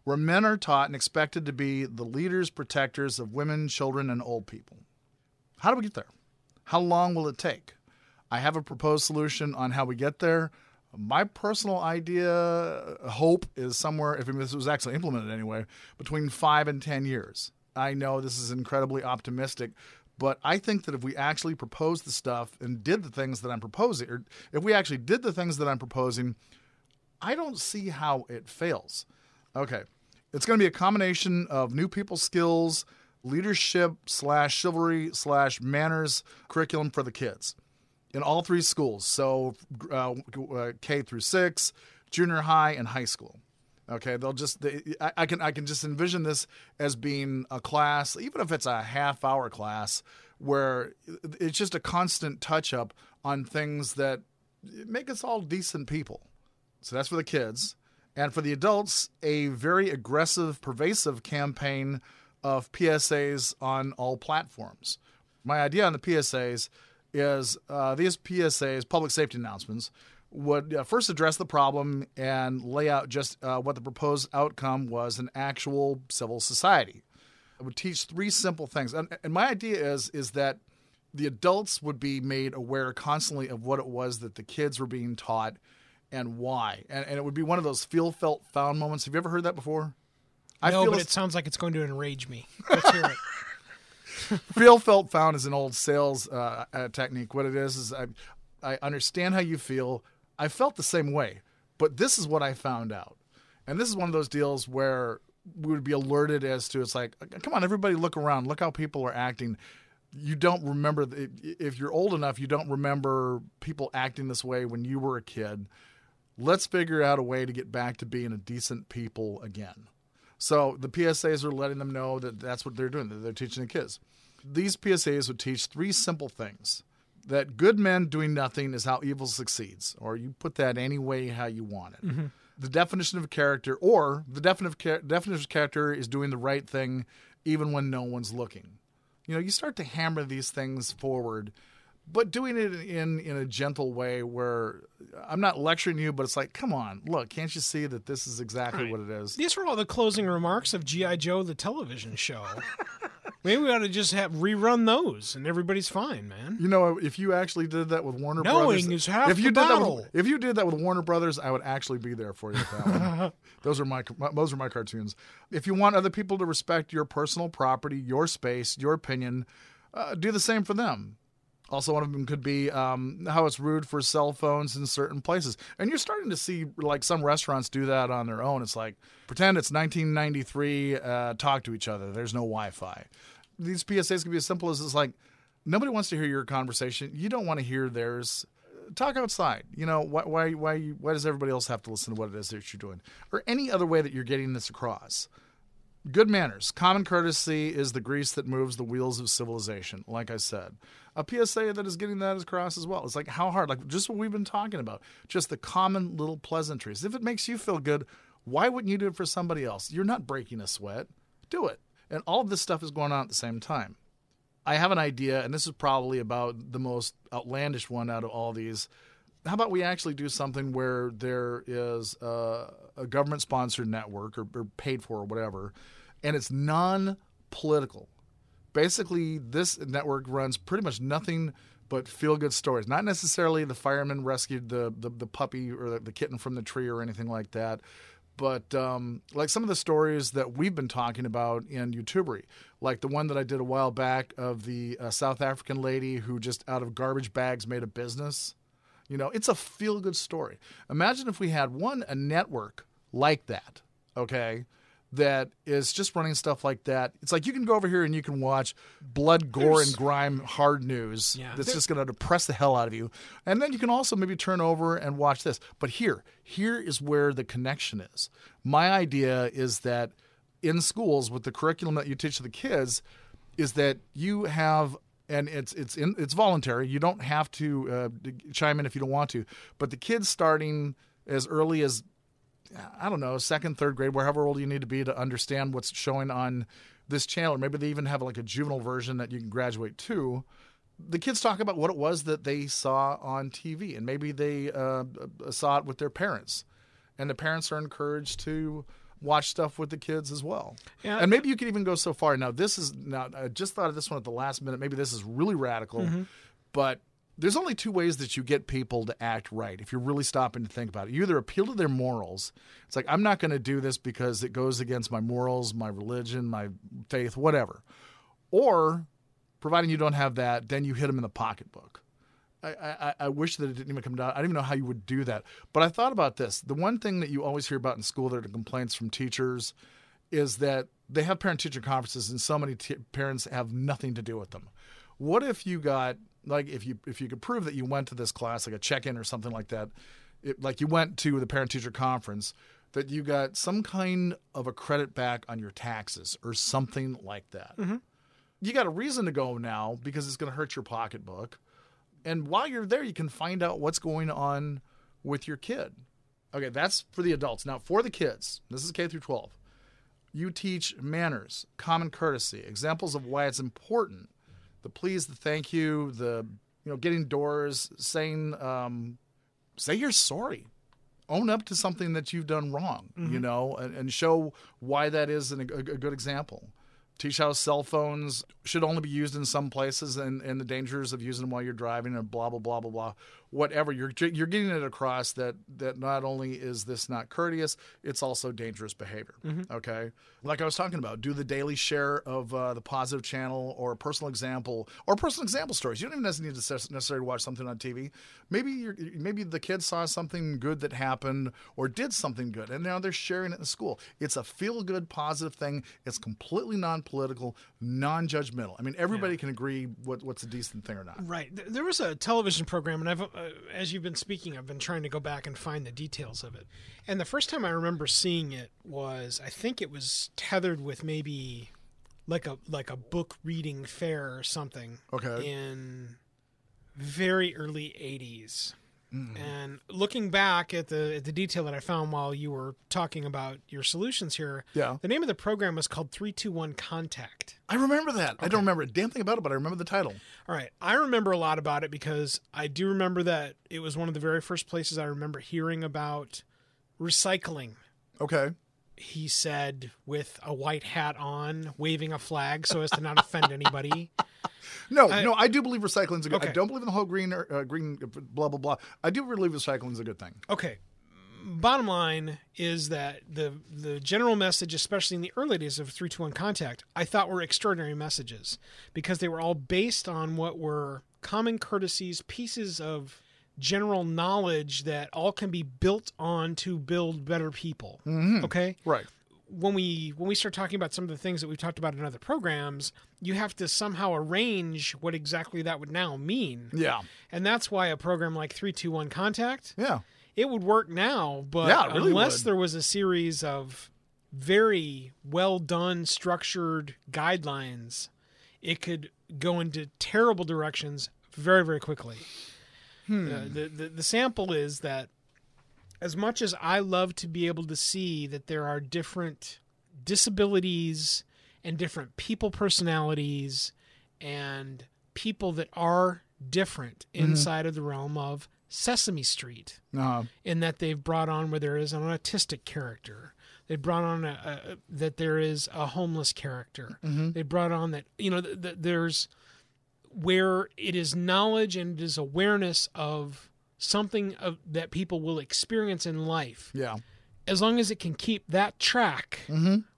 Where men are taught and expected to be the leaders, protectors of women, children, and old people. How do we get there? How long will it take? I have a proposed solution on how we get there. My personal idea, hope, is somewhere, if this was actually implemented anyway, between five and 10 years. I know this is incredibly optimistic, but I think that if we actually proposed the stuff and did the things that I'm proposing, or if we actually did the things that I'm proposing, I don't see how it fails. Okay. It's going to be a combination of new people skills, leadership slash chivalry slash manners curriculum for the kids in all three schools. So uh, K through six, junior high, and high school. Okay, they'll just they, I, I can I can just envision this as being a class, even if it's a half hour class, where it's just a constant touch up on things that make us all decent people. So that's for the kids. And for the adults, a very aggressive, pervasive campaign of PSAs on all platforms. My idea on the PSAs is uh, these PSAs, public safety announcements, would uh, first address the problem and lay out just uh, what the proposed outcome was an actual civil society. It would teach three simple things. And, and my idea is, is that the adults would be made aware constantly of what it was that the kids were being taught and why. And, and it would be one of those feel, felt, found moments. Have you ever heard that before? I no, feel but it sounds like it's going to enrage me. Let's hear it. feel felt found is an old sales uh, uh, technique what it is is I, I understand how you feel i felt the same way but this is what i found out. And this is one of those deals where we would be alerted as to it's like come on everybody look around. Look how people are acting. You don't remember if you're old enough you don't remember people acting this way when you were a kid. Let's figure out a way to get back to being a decent people again. So the PSAs are letting them know that that's what they're doing. That they're teaching the kids. These PSAs would teach three simple things: that good men doing nothing is how evil succeeds, or you put that any way how you want it. Mm-hmm. The definition of character, or the definition definition of character, is doing the right thing even when no one's looking. You know, you start to hammer these things forward, but doing it in in a gentle way where uh, I'm not lecturing you, but it's like, come on, look, can't you see that this is exactly what it is? These were all the closing remarks of GI Joe, the television show. Maybe we ought to just have rerun those, and everybody's fine, man. You know, if you actually did that with Warner Knowing Brothers, is half if you the did that battle. with, if you did that with Warner Brothers, I would actually be there for you. That those are my those are my cartoons. If you want other people to respect your personal property, your space, your opinion, uh, do the same for them. Also, one of them could be um, how it's rude for cell phones in certain places, and you're starting to see like some restaurants do that on their own. It's like pretend it's 1993, uh, talk to each other. There's no Wi-Fi. These PSAs can be as simple as it's like nobody wants to hear your conversation. You don't want to hear theirs. Talk outside. You know why? Why? Why? Why does everybody else have to listen to what it is that you're doing, or any other way that you're getting this across? Good manners, common courtesy is the grease that moves the wheels of civilization. Like I said, a PSA that is getting that across as well. It's like how hard, like just what we've been talking about, just the common little pleasantries. If it makes you feel good, why wouldn't you do it for somebody else? You're not breaking a sweat. Do it. And all of this stuff is going on at the same time. I have an idea, and this is probably about the most outlandish one out of all these. How about we actually do something where there is a, a government sponsored network or, or paid for or whatever, and it's non political. Basically, this network runs pretty much nothing but feel good stories. Not necessarily the fireman rescued the, the, the puppy or the, the kitten from the tree or anything like that, but um, like some of the stories that we've been talking about in YouTubery, like the one that I did a while back of the uh, South African lady who just out of garbage bags made a business. You know, it's a feel good story. Imagine if we had one a network like that, okay, that is just running stuff like that. It's like you can go over here and you can watch blood, gore, There's- and grime hard news Yeah. that's just going to depress the hell out of you. And then you can also maybe turn over and watch this. But here, here is where the connection is. My idea is that in schools with the curriculum that you teach the kids is that you have and it's it's in, it's voluntary. You don't have to uh, chime in if you don't want to. But the kids starting as early as I don't know, second, third grade, wherever old you need to be to understand what's showing on this channel, or maybe they even have like a juvenile version that you can graduate to. The kids talk about what it was that they saw on TV, and maybe they uh, saw it with their parents, and the parents are encouraged to watch stuff with the kids as well. Yeah. And maybe you could even go so far. Now, this is now. I just thought of this one at the last minute. Maybe this is really radical, but there's only two ways that you get people to act right if you're really stopping to think about it. You either appeal to their morals. It's like, I'm not going to do this because it goes against my morals, my religion, my faith, whatever. Or, providing you don't have that, then you hit them in the pocketbook. I, I, I wish that it didn't even come down. I don't even know how you would do that. But I thought about this. The one thing that you always hear about in school that are complaints from teachers is that they have parent teacher conferences and so many t- parents have nothing to do with them. What if you got like if you if you could prove that you went to this class like a check-in or something like that, it, like you went to the parent teacher conference that you got some kind of a credit back on your taxes or something like that. Mm-hmm. You got a reason to go now because it's going to hurt your pocketbook. And while you're there, you can find out what's going on with your kid. Okay, that's for the adults. Now, for the kids, this is K through 12. You teach manners, common courtesy, examples of why it's important, the please, the thank you, the you know getting doors, saying um, say you're sorry, own up to something that you've done wrong, you know, and, and show why that is an, a, a good example. Teach how cell phones should only be used in some places and, and the dangers of using them while you're driving and blah blah blah blah blah. Whatever you're you're getting it across that that not only is this not courteous, it's also dangerous behavior. Okay, like I was talking about, do the daily share of uh, the positive channel or a personal example or personal example stories. You don't even necessarily need to necessarily watch something on TV. Maybe you're, maybe the kid saw something good that happened or did something good, and now they're sharing it in school. It's a feel good, positive thing. It's completely non political, non judgmental. I mean, everybody can agree what, what's a decent thing or not. Right. There was a television program, and I've, uh, as you've been speaking, I've been trying to go back and find the details of it. And the first time I remember seeing it was, I think it was tethered with maybe like a like a book reading fair or something. Okay. In very early '80s. Mm-hmm. And looking back at the at the detail that I found while you were talking about your solutions here, Yeah. the name of the program was called Three Two One Contact. I remember that. I don't remember a damn thing about it, but I remember the title. All right. I remember a lot about it because I do remember that it was one of the very first places I remember hearing about recycling. Okay. He said with a white hat on, waving a flag so as to not offend anybody. No, no, I do believe recycling is a good. I don't believe in the whole green, or, uh, green, blah blah blah. I do believe recycling is a good thing. Okay. Bottom line is that the the general message, especially in the early days of three two one contact, I thought were extraordinary messages because they were all based on what were common courtesies, pieces of general knowledge that all can be built on to build better people. Mm-hmm. Okay, Right. when we when we start talking about some of the things that we've talked about in other programs, you have to somehow arrange what exactly that would now mean. Yeah. And that's why a program like 321 Contact Yeah. it would work now, but Yeah, really unless would. there was a series of very well done, structured guidelines, it could go into terrible directions very, very quickly. Hmm. Uh, the, the the sample is that as much as I love to be able to see that there are different disabilities and different people personalities and people that are different Mm-hmm. inside of the realm of Sesame Street Uh, in that they've brought on where there is an autistic character. They brought on a, a, that there is a homeless character. They brought on that you know th- th- there's where it is knowledge and it is awareness of something of, that people will experience in life. yeah. As long as it can keep that track,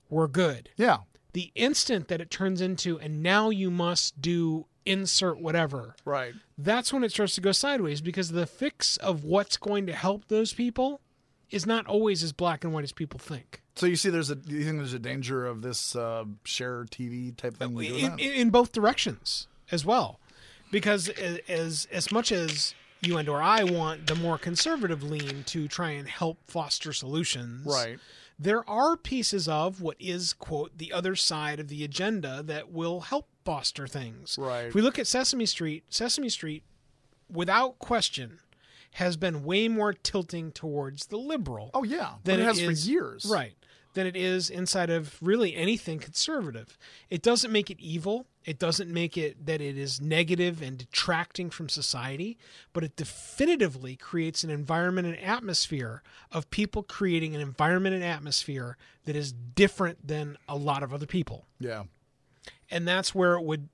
we're good. Yeah. The instant that it turns into and now you must do insert whatever Right. that's when it starts to go sideways because the fix of what's going to help those people is not always as black and white as people think. So you see, there's a. You think there's a danger of this uh, share TV type thing? In, in, in both directions as well, because as as much as you and or I want the more conservative lean to try and help foster solutions, Right. There are pieces of what is quote the other side of the agenda that will help foster things. Right. If we look at Sesame Street, Sesame Street, without question, has been way more tilting towards the liberal. Oh yeah, than but it has is- for years. Right. Than it is inside of really anything conservative. It doesn't make it evil. It doesn't make it that it is negative and detracting from society, but it definitively creates an environment and atmosphere of people creating an environment and atmosphere that is different than a lot of other people. Yeah. And that's where it would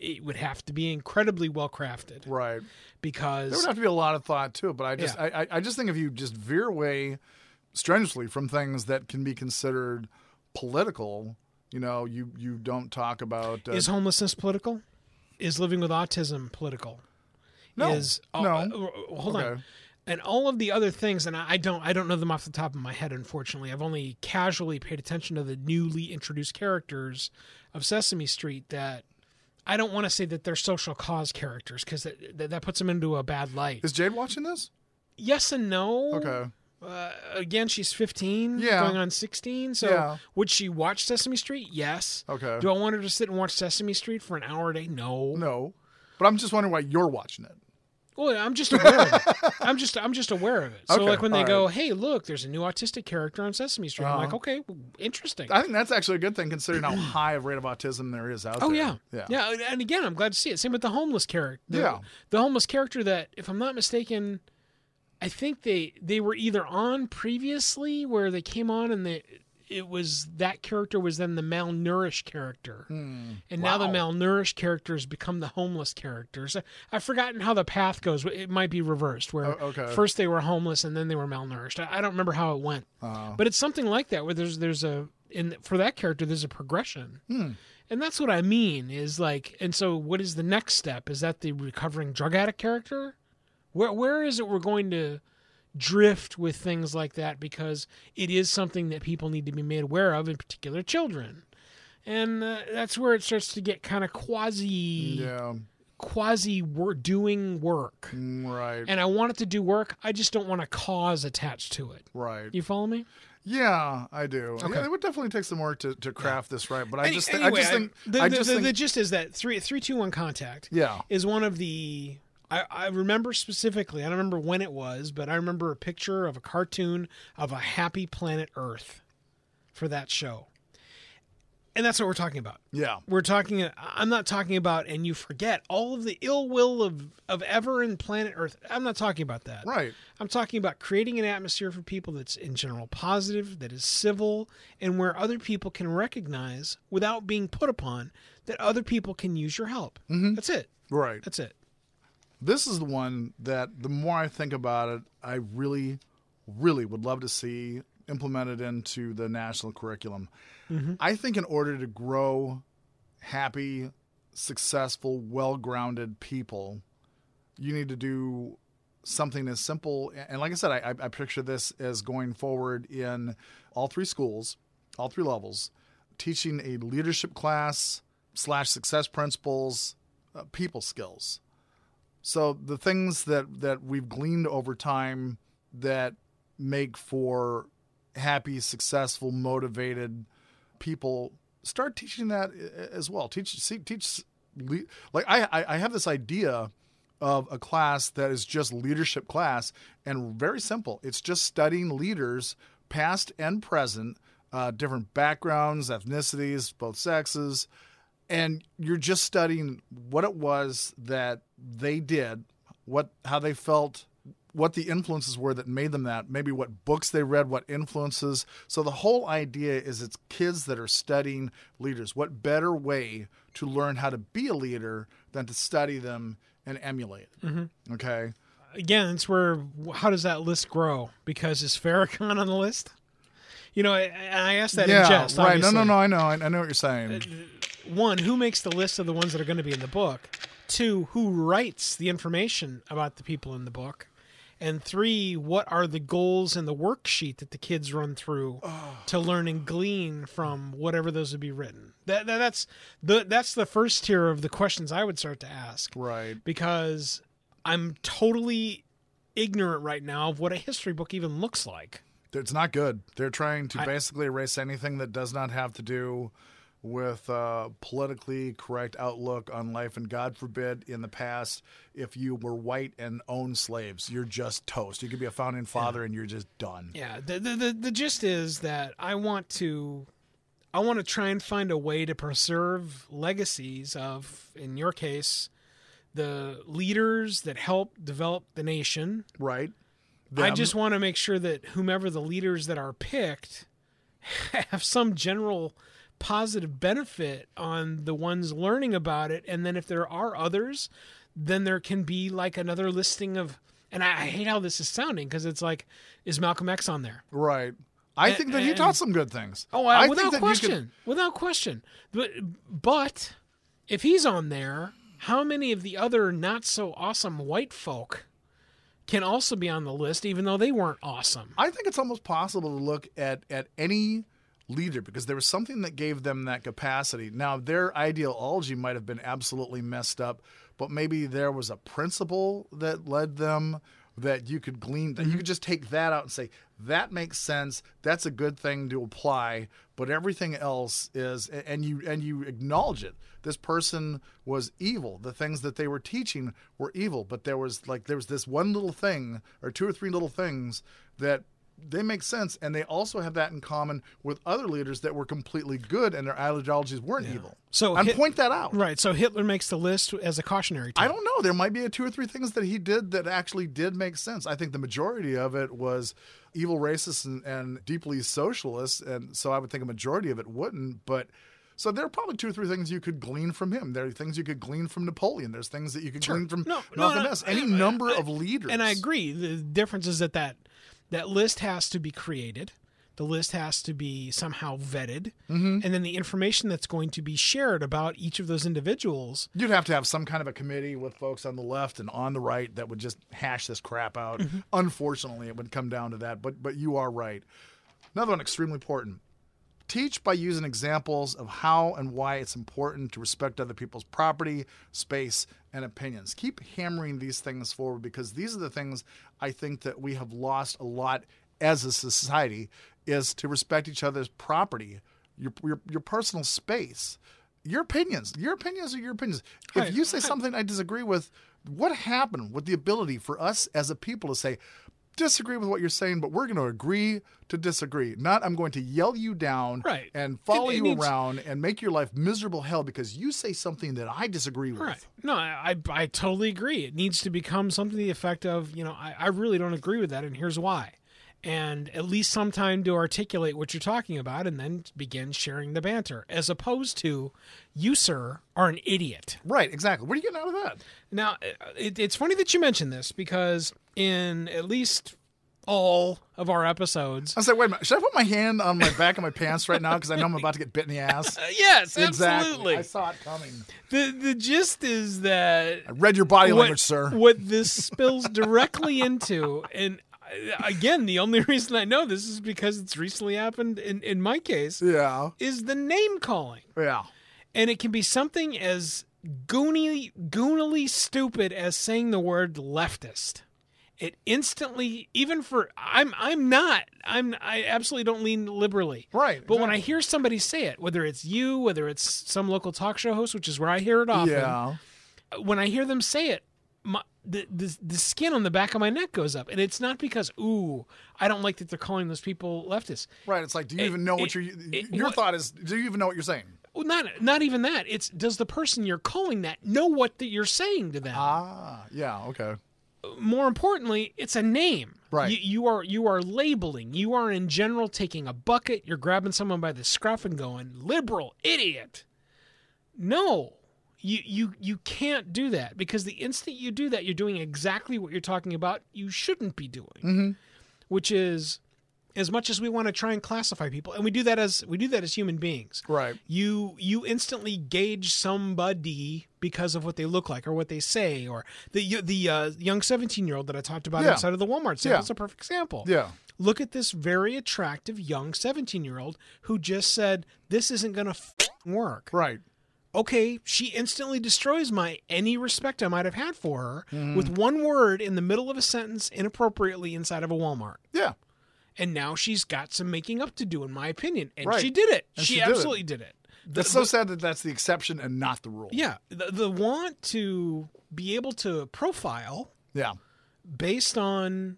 it would have to be incredibly well crafted Right. because There would have to be a lot of thought too, but I just Yeah. I, I I just think if you just veer away strenuously from things that can be considered political, you know, you you don't talk about uh, Is homelessness political? Is living with autism political? No. Is uh, No. uh, hold on. And all of the other things, and I I don't I don't know them off the top of my head. Unfortunately, I've only casually paid attention to the newly introduced characters of Sesame Street. That I don't want to say that they're social cause characters because that, that that puts them into a bad light. Is Jade watching this? yes and no. Okay. Uh, again, she's 15, Yeah. going on 16. So Yeah. would she watch Sesame Street? Yes. Okay. Do I want her to sit and watch Sesame Street for an hour a day? No. No. But I'm just wondering why you're watching it. Well, I'm just aware of it. I'm just I'm just aware of it. So Okay, like when they go, right. "Hey, look, there's a new autistic character on Sesame Street." I'm Uh-huh. like, "Okay, well, interesting." I think that's actually a good thing considering how high of rate of autism there is out Oh there. yeah. Yeah. yeah, and again, I'm glad to see it. Same with the homeless character. Yeah. the homeless character that, if I'm not mistaken, I think they they were either on previously where they came on and they it was that character was then the malnourished character, and now the Hmm. Malnourished character has become the homeless characters. I- I've forgotten how the path goes. It might be reversed, where Oh, okay. first they were homeless and then they were malnourished. I, don't remember how it went, Uh, but it's something like that where there's there's a in for that character there's a progression. Hmm. And that's what I mean is like, and so what is the next step? Is that the recovering drug addict character? Where where is it we're going to drift with things like that because it is something that people need to be made aware of, in particular children, and uh, that's where it starts to get kind of quasi yeah. quasi wor- doing work. Mm, Right. And I want it to do work. I just don't want a cause attached to it. right. You follow me? Yeah, I do. Okay. Yeah, it would definitely take some work to, to craft this right, but I Any- just anyway, I just think the, the, the, think the gist is that three three two one contact. yeah. is one of the I, I remember specifically, I don't remember when it was, but I remember a picture of a cartoon of a happy planet Earth for that show. And that's what we're talking about. Yeah. We're talking I'm not talking about and you forget all of the ill will of of ever in planet Earth. I'm not talking about that. Right. I'm talking about creating an atmosphere for people that's in general positive, that is civil, and where other people can recognize without being put upon that other people can use your help. Mm-hmm. That's it. Right. That's it. This is the one that the more I think about it, I really, really would love to see implemented into the national curriculum. I think in order to grow happy, successful, well grounded people, you need to do something as simple. And like I said, I, I picture this as going forward in all three schools, all three levels, teaching a leadership class slash success principles, uh, people skills. So the things that that we've gleaned over time that make for happy, successful, motivated people, start teaching that as well. Teach see, teach like I I have this idea of a class that is just leadership class and very simple. It's just studying leaders, past and present, uh, different backgrounds, ethnicities, both sexes, and you're just studying what it was that they did, what how they felt, what the influences were that made them that, maybe what books they read, what influences. So the whole idea is it's kids that are studying leaders. What better way to learn how to be a leader than to study them and emulate it? Mm-hmm. Okay. again, it's where how does that list grow? Because is Farrakhan on the list? You know, I, I asked that yeah, in jest. right. No, no, no. I know. I, I know what you're saying. Uh, One, who makes the list of the ones that are going to be in the book? Two, who writes the information about the people in the book? And three, what are the goals in the worksheet that the kids run through oh. to learn and glean from whatever those would be written? That, that that's the that's the first tier of the questions I would start to ask. Right. because I'm totally ignorant right now of what a history book even looks like. It's not good. They're trying to I- basically erase anything that does not have to do with a politically correct outlook on life, and God forbid, in the past, if you were white and owned slaves, you're just toast. You could be a founding father, and you're just done. Yeah, the, the the the gist is that I want to I want to try and find a way to preserve legacies of in your case the leaders that helped develop the nation. Right? I just want to make sure that whomever the leaders that are picked have some general positive benefit on the ones learning about it and then if there are others then there can be like another listing of and I, I hate how this is sounding because it's like is Malcolm X on there right. I And- think that he taught some good things. Oh, I think without you could- question, without question. But but if he's on there, how many of the other not so awesome white folk can also be on the list, even though they weren't awesome? I think it's almost possible to look at at any leader because there was something that gave them that capacity. Now their ideology might have been absolutely messed up, but maybe there was a principle that led them that you could glean that you could mm-hmm. just take that out and say that makes sense. That's a good thing to apply but everything else is and you and you acknowledge it. This person was evil. The things that they were teaching were evil but there was like there was this one little thing or two or three little things that they make sense and they also have that in common with other leaders that were completely good and their ideologies weren't evil So and Hit- point that out Right. So Hitler makes the list as a cautionary tale. I don't know. There might be a two or three things that he did that actually did make sense. I think the majority of it was evil racists and, and deeply socialist, and so I would think a majority of it wouldn't. But so there are probably two or three things you could glean from him. There are things you could glean from Napoleon. There's things that you could glean from No, no, Malcolm no, X. Any I- number I- of leaders. And I agree. The difference is that that, that list has to be created. The list has to be somehow vetted. Mm-hmm. And then the information that's going to be shared about each of those individuals You'd have to have some kind of a committee with folks on the left and on the right that would just hash this crap out. Unfortunately, it would come down to that. But but you are right. Another one extremely important. Teach by using examples of how and why it's important to respect other people's property, space, and opinions. Keep hammering these things forward because these are the things I think that we have lost a lot as a society is to respect each other's property, your your, your personal space, your opinions. Your opinions are your opinions. If you say something I disagree with, what happened with the ability for us as a people to say, disagree with what you're saying, but we're going to agree to disagree. Not I'm going to yell you down Right. and follow It- it you needs- around and make your life miserable hell because you say something that I disagree with. Right. No, I, I I totally agree. It needs to become something to the effect of, you know, I, I really don't agree with that, and here's why. And at least some time to articulate what you're talking about and then begin sharing the banter, as opposed to, you, sir, are an idiot. Right, exactly. What are you getting out of that? Now, it, it's funny that you mentioned this because in at least all of our episodes. I said, wait a minute. Should I put my hand on my back of my pants right now because I know I'm about to get bit in the ass? Yes, Exactly. absolutely. I saw it coming. The, the gist is that I read your body what, language, sir. what this spills directly into, and again, the only reason I know this is because it's recently happened in, in my case, Yeah. is the name calling. Yeah. And it can be something as goony, goonily stupid as saying the word leftist. It instantly, even for I'm, I'm not, I'm, I absolutely don't lean liberally. Right, But when I hear somebody say it, whether it's you, whether it's some local talk show host, which is where I hear it often, Yeah. when I hear them say it, my, the, the the skin on the back of my neck goes up, and it's not because ooh, I don't like that they're calling those people leftists. Right. It's like, do you It- even know what it- you're. it- your what- thought is, do you even know what you're saying? Well, not not even that. It's does the person you're calling that know what that you're saying to them? Ah, yeah. Okay. More importantly, it's a name. Right. You, you are you are labeling. You are in general taking a bucket. You're grabbing someone by the scruff and going liberal idiot. No, you you you can't do that because the instant you do that, you're doing exactly what you're talking about. You shouldn't be doing, Mm-hmm. which is as much as we want to try and classify people, and we do that as we do that as human beings. Right. You you instantly gauge somebody because of what they look like or what they say, or the the uh, young seventeen year old that I talked about Yeah. outside of the Walmart sale. Yeah. That's a perfect example. Yeah. Look at this very attractive young 17 year old who just said, This isn't going to f- work. Right. Okay, she instantly destroys my any respect I might have had for her Mm-hmm. with one word in the middle of a sentence inappropriately inside of a Walmart. Yeah. And now she's got some making up to do, in my opinion. And Right. she did it. And she, she did it. absolutely did it. The, It's so sad that that's the exception and not the rule. yeah, the, the want to be able to profile Yeah. based on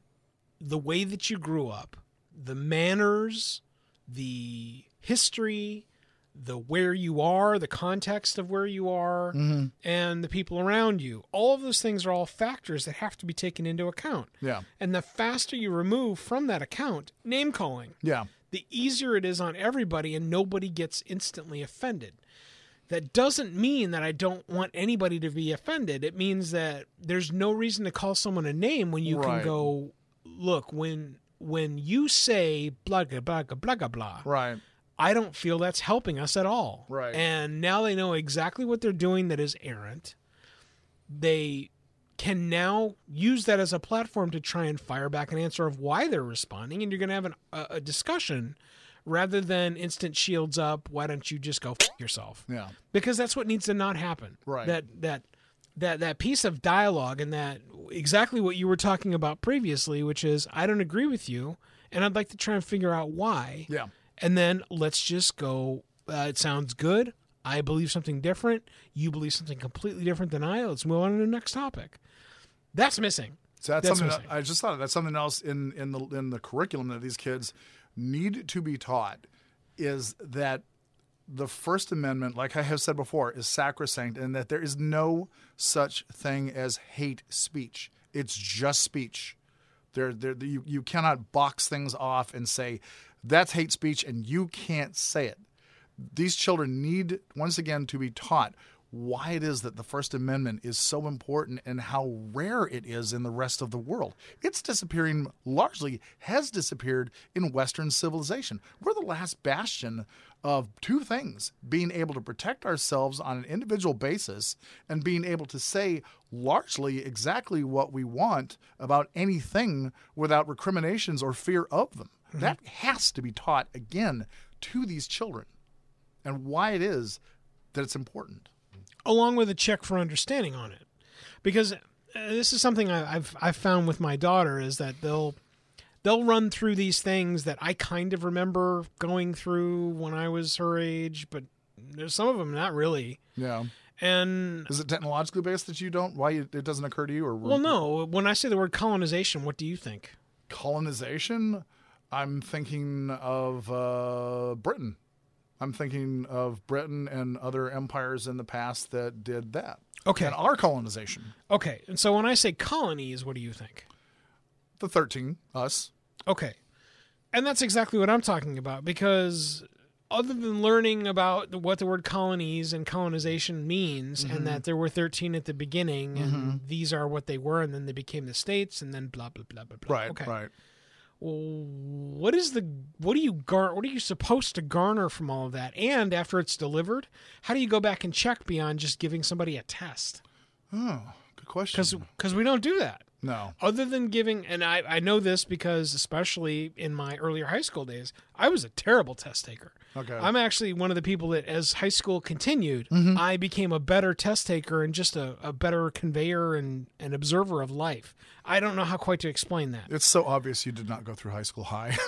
the way that you grew up, the manners, the history, the where you are, the context of where you are, mm-hmm. and the people around you. All of those things are all factors that have to be taken into account. Yeah. And the faster you remove from that account name calling, Yeah. The easier it is on everybody and nobody gets instantly offended. That doesn't mean that I don't want anybody to be offended. It means that there's no reason to call someone a name when you Right. can go, look, when when you say blah blah blah blah blah blah, Right. I don't feel that's helping us at all. Right. And now they know exactly what they're doing that is errant. They can now use that as a platform to try and fire back an answer of why they're responding, and you're going to have an, a, a discussion rather than instant shields up. Why don't you just go f- yourself? Yeah. Because that's what needs to not happen. Right. That that that that piece of dialogue and that exactly what you were talking about previously, which is I don't agree with you, and I'd like to try and figure out why Yeah. and then let's just go uh, it sounds good i believe something different you believe something completely different than i let's move on to the next topic that's missing So that's, That's something missing. I just thought that's something else in in the in the curriculum that these kids need to be taught is that the First Amendment, like I have said before, is sacrosanct, and that there is no such thing as hate speech. It's just speech. There, there, you, you cannot box things off and say that's hate speech, and you can't say it. These children need, once again, to be taught why it is that the First Amendment is so important and how rare it is in the rest of the world. It's disappearing, largely has disappeared in Western civilization. We're the last bastion of two things being able to protect ourselves on an individual basis and being able to say largely exactly what we want about anything without recriminations or fear of them. Mm-hmm. That has to be taught again to these children and why it is that it's important. Along with a check for understanding on it because uh, this is something I, I've I've found with my daughter is that they'll they'll run through these things that I kind of remember going through when I was her age, but there's some of them not really. Yeah. And Is it technologically based that you don't? Why it it doesn't occur to you? Or well, no. When I say the word colonization, what do you think? colonization. I'm thinking of uh, Britain. I'm thinking of Britain and other empires in the past that did that. Okay. And our colonization, Okay, and so when I say colonies, what do you think? the 13, us. Okay. And that's exactly what I'm talking about because other than learning about what the word colonies and colonization means Mm-hmm. and that there were 13 at the beginning and these are what they were and then they became the states and then blah blah blah blah blah. Right, Okay. right. What is the what do you gar what are you supposed to garner from all of that? And after it's delivered, how do you go back and check beyond just giving somebody a test? Oh, good question. Cuz we don't do that no. other than giving and I, I know this because especially in my earlier high school days i was a terrible test taker Okay. i'm actually one of the people that as high school continued Mm-hmm. i became a better test taker and just a, a better conveyor and an observer of life i don't know how quite to explain that It's so obvious you did not go through high school high.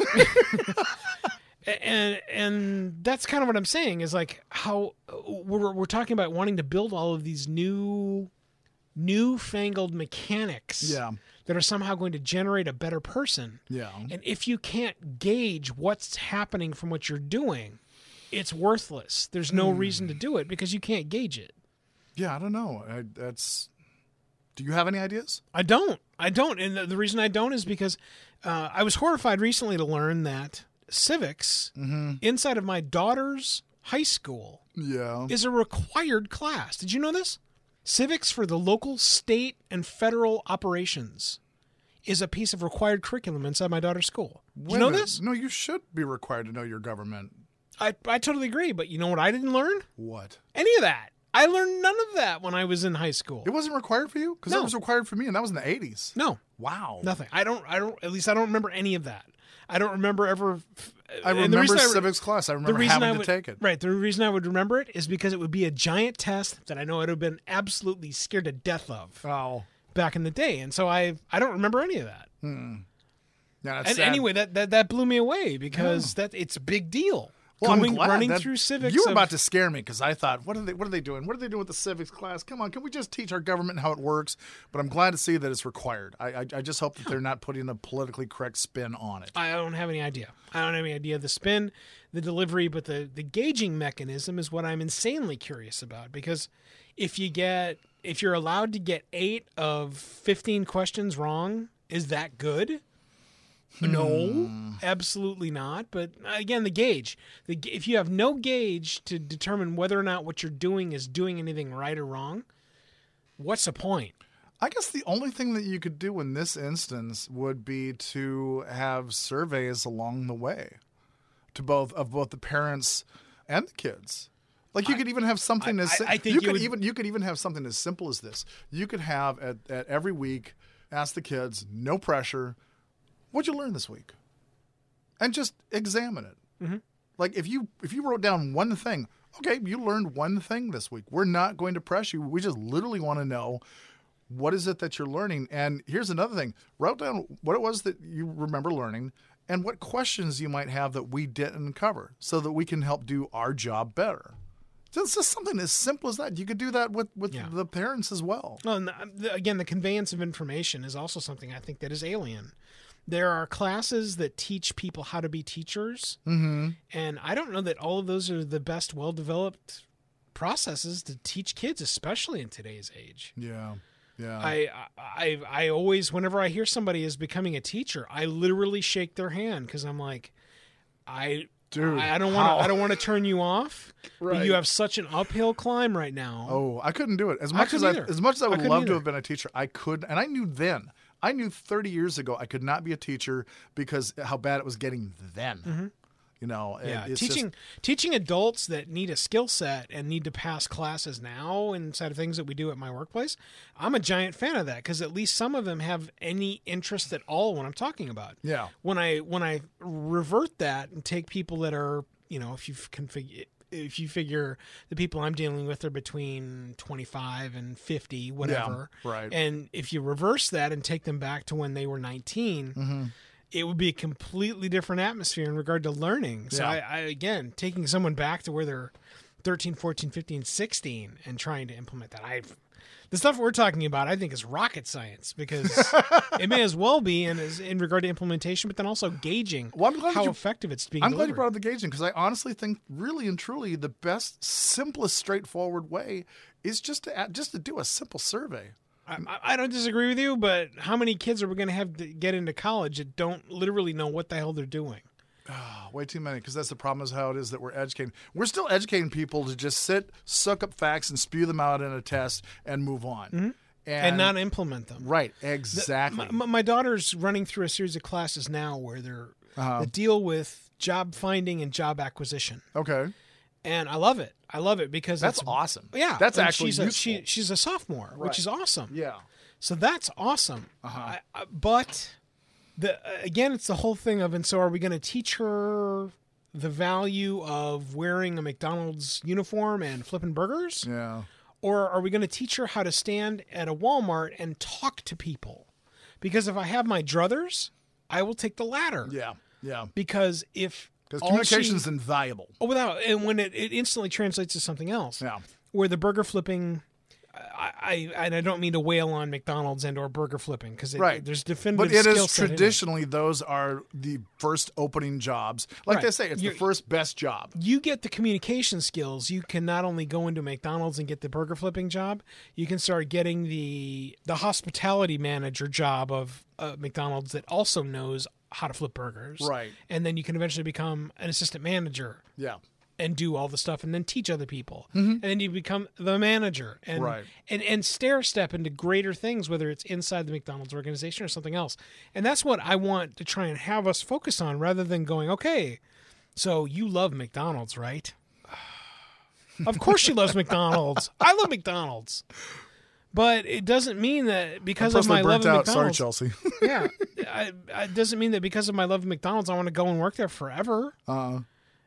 And and that's kind of what i'm saying is like how we're, we're talking about wanting to build all of these new newfangled mechanics Yeah. that are somehow going to generate a better person yeah. And if you can't gauge what's happening from what you're doing, it's worthless. There's no Hmm. reason to do it because you can't gauge it. Yeah, I don't know. I, that's. Do you have any ideas? I don't. I don't. And the, the reason I don't is because uh, I was horrified recently to learn that civics Mm-hmm. inside of my daughter's high school Yeah. is a required class. Did you know this? Civics for the local, state, and federal operations is a piece of required curriculum inside my daughter's school. You know this? No, you should be required to know your government. I, I totally agree, but you know what I didn't learn? What? Any of that. I learned none of that when I was in high school. It wasn't required for you because No. it was required for me, and that was in the eighties. No, Wow. nothing. I don't. I don't. At least I don't remember any of that. I don't remember ever. I the remember reason I civics class. I The remember reason having I to take it. Right. The reason I would remember it is because it would be a giant test that I know I'd have been absolutely scared to death of Oh. back in the day, and so I I don't remember any of that. Hmm. Yeah, that's And sad. anyway, that, that that blew me away because hmm. that it's a big deal. Well, running that- through civics. You were of- about to scare me because I thought, what are they? What are they doing? What are they doing with the civics class? Come on, can we just teach our government how it works? But I'm glad to see that it's required. I, I, I just hope that they're not putting a politically correct spin on it. I don't have any idea. I don't have any idea the spin, the delivery, but the the gauging mechanism is what I'm insanely curious about because if you get if you're allowed to get 8 of 15 questions wrong, is that good? No, hmm. absolutely not. But uh, again, the gauge. The, if you have no gauge to determine whether or not what you're doing is doing anything right or wrong, what's the point? I guess the only thing that you could do in this instance would be to have surveys along the way to both of both the parents and the kids. Like you could even have something I- as I- I think you you could would- even you could even have something as simple as this. You could have at, at every week ask the kids, no pressure, what'd you learn this week, and just examine it. Mm-hmm. Like if you if you wrote down one thing, okay, you learned one thing this week. We're not going to press you. We just literally want to know what is it that you're learning. And here's another thing: write down what it was that you remember learning and what questions you might have that we didn't cover, so that we can help do our job better. It's just something as simple as that. You could do that with with Yeah. the parents as well. Well, and the, again, the conveyance of information is also something I think that is alien. There are classes that teach people how to be teachers, mm-hmm. and I don't know that all of those are the best, well-developed processes to teach kids, especially in today's age. Yeah, yeah. I, I, I always, whenever I hear somebody is becoming a teacher, I literally shake their hand because I'm like, I, Dude, I, I don't want to, I don't want to turn you off. But Right. you have such an uphill climb right now. Oh, I couldn't do it. As much as couldn't I, either. as much as I I would couldn't love either. to have been a teacher, I could, and I knew then. I knew 30 years ago I could not be a teacher because how bad it was getting then. You know, Mm-hmm. Yeah, it's just- teaching teaching adults that need a skill set and need to pass classes now inside of things that we do at my workplace. I'm a giant fan of that because at least some of them have any interest at all when I'm talking about. Yeah. When I when I revert that and take people that are you know if you configure if you figure the people I'm dealing with are between 25 and 50 whatever right. and if you reverse that and take them back to when they were 19 Mm-hmm. it would be a completely different atmosphere in regard to learning. So Yeah. I, I again taking someone back to where they're 13, 14, 15, 16 and trying to implement that. I the stuff we're talking about I think is rocket science because it may as well be in in regard to implementation but then also gauging Well, how you- effective it's being I'm glad you brought up the gauging because I honestly think, really and truly, the best, simplest, straightforward way is just to add, just to do a simple survey. I- I don't disagree with you, but how many kids are we going to have to get into college that don't literally know what the hell they're doing? Oh, way too many because that's the problem is how it is that we're educating. We're still educating people to just sit, suck up facts, and spew them out in a test and move on, and, Mm-hmm. And, not implement them. right exactly. My, my daughter's running through a series of classes now where they're Uh-huh. that deal with job finding and job acquisition, okay, and I love it. I love it because that's awesome. Yeah, that's and actually she's a, she, she's a sophomore, which is awesome. yeah, So that's awesome. Uh-huh. I, I, but the again, it's the whole thing of, and so are we going to teach her the value of wearing a McDonald's uniform and flipping burgers, yeah. or are we going to teach her how to stand at a Walmart and talk to people? Because if I have my druthers, I will take the latter. Yeah, yeah. Because if Because communication is invaluable. oh, without and when it, it instantly translates to something else. Yeah. Where the burger flipping, I, I and I don't mean to wail on McDonald's and or burger flipping because Right. there's definitive. But it is skill is set in it. traditionally those are the first opening jobs. Like they Right. say, it's You're- the first best job. You get the communication skills. You can not only go into McDonald's and get the burger flipping job, you can start getting the the hospitality manager job of uh, McDonald's that also knows how to flip burgers. Right. And then you can eventually become an assistant manager Yeah. And do all the stuff and then teach other people. And then you become the manager and Right. and and stair step into greater things whether it's inside the McDonald's organization or something else. And that's what I want to try and have us focus on rather than going okay so you love McDonald's right? Of course she loves McDonald's. I love McDonald's. But it doesn't mean that because of my love of out. Sorry, McDonald's Chelsea. yeah. I, it doesn't mean that because of my love of McDonald's I want to go and work there forever. Uh,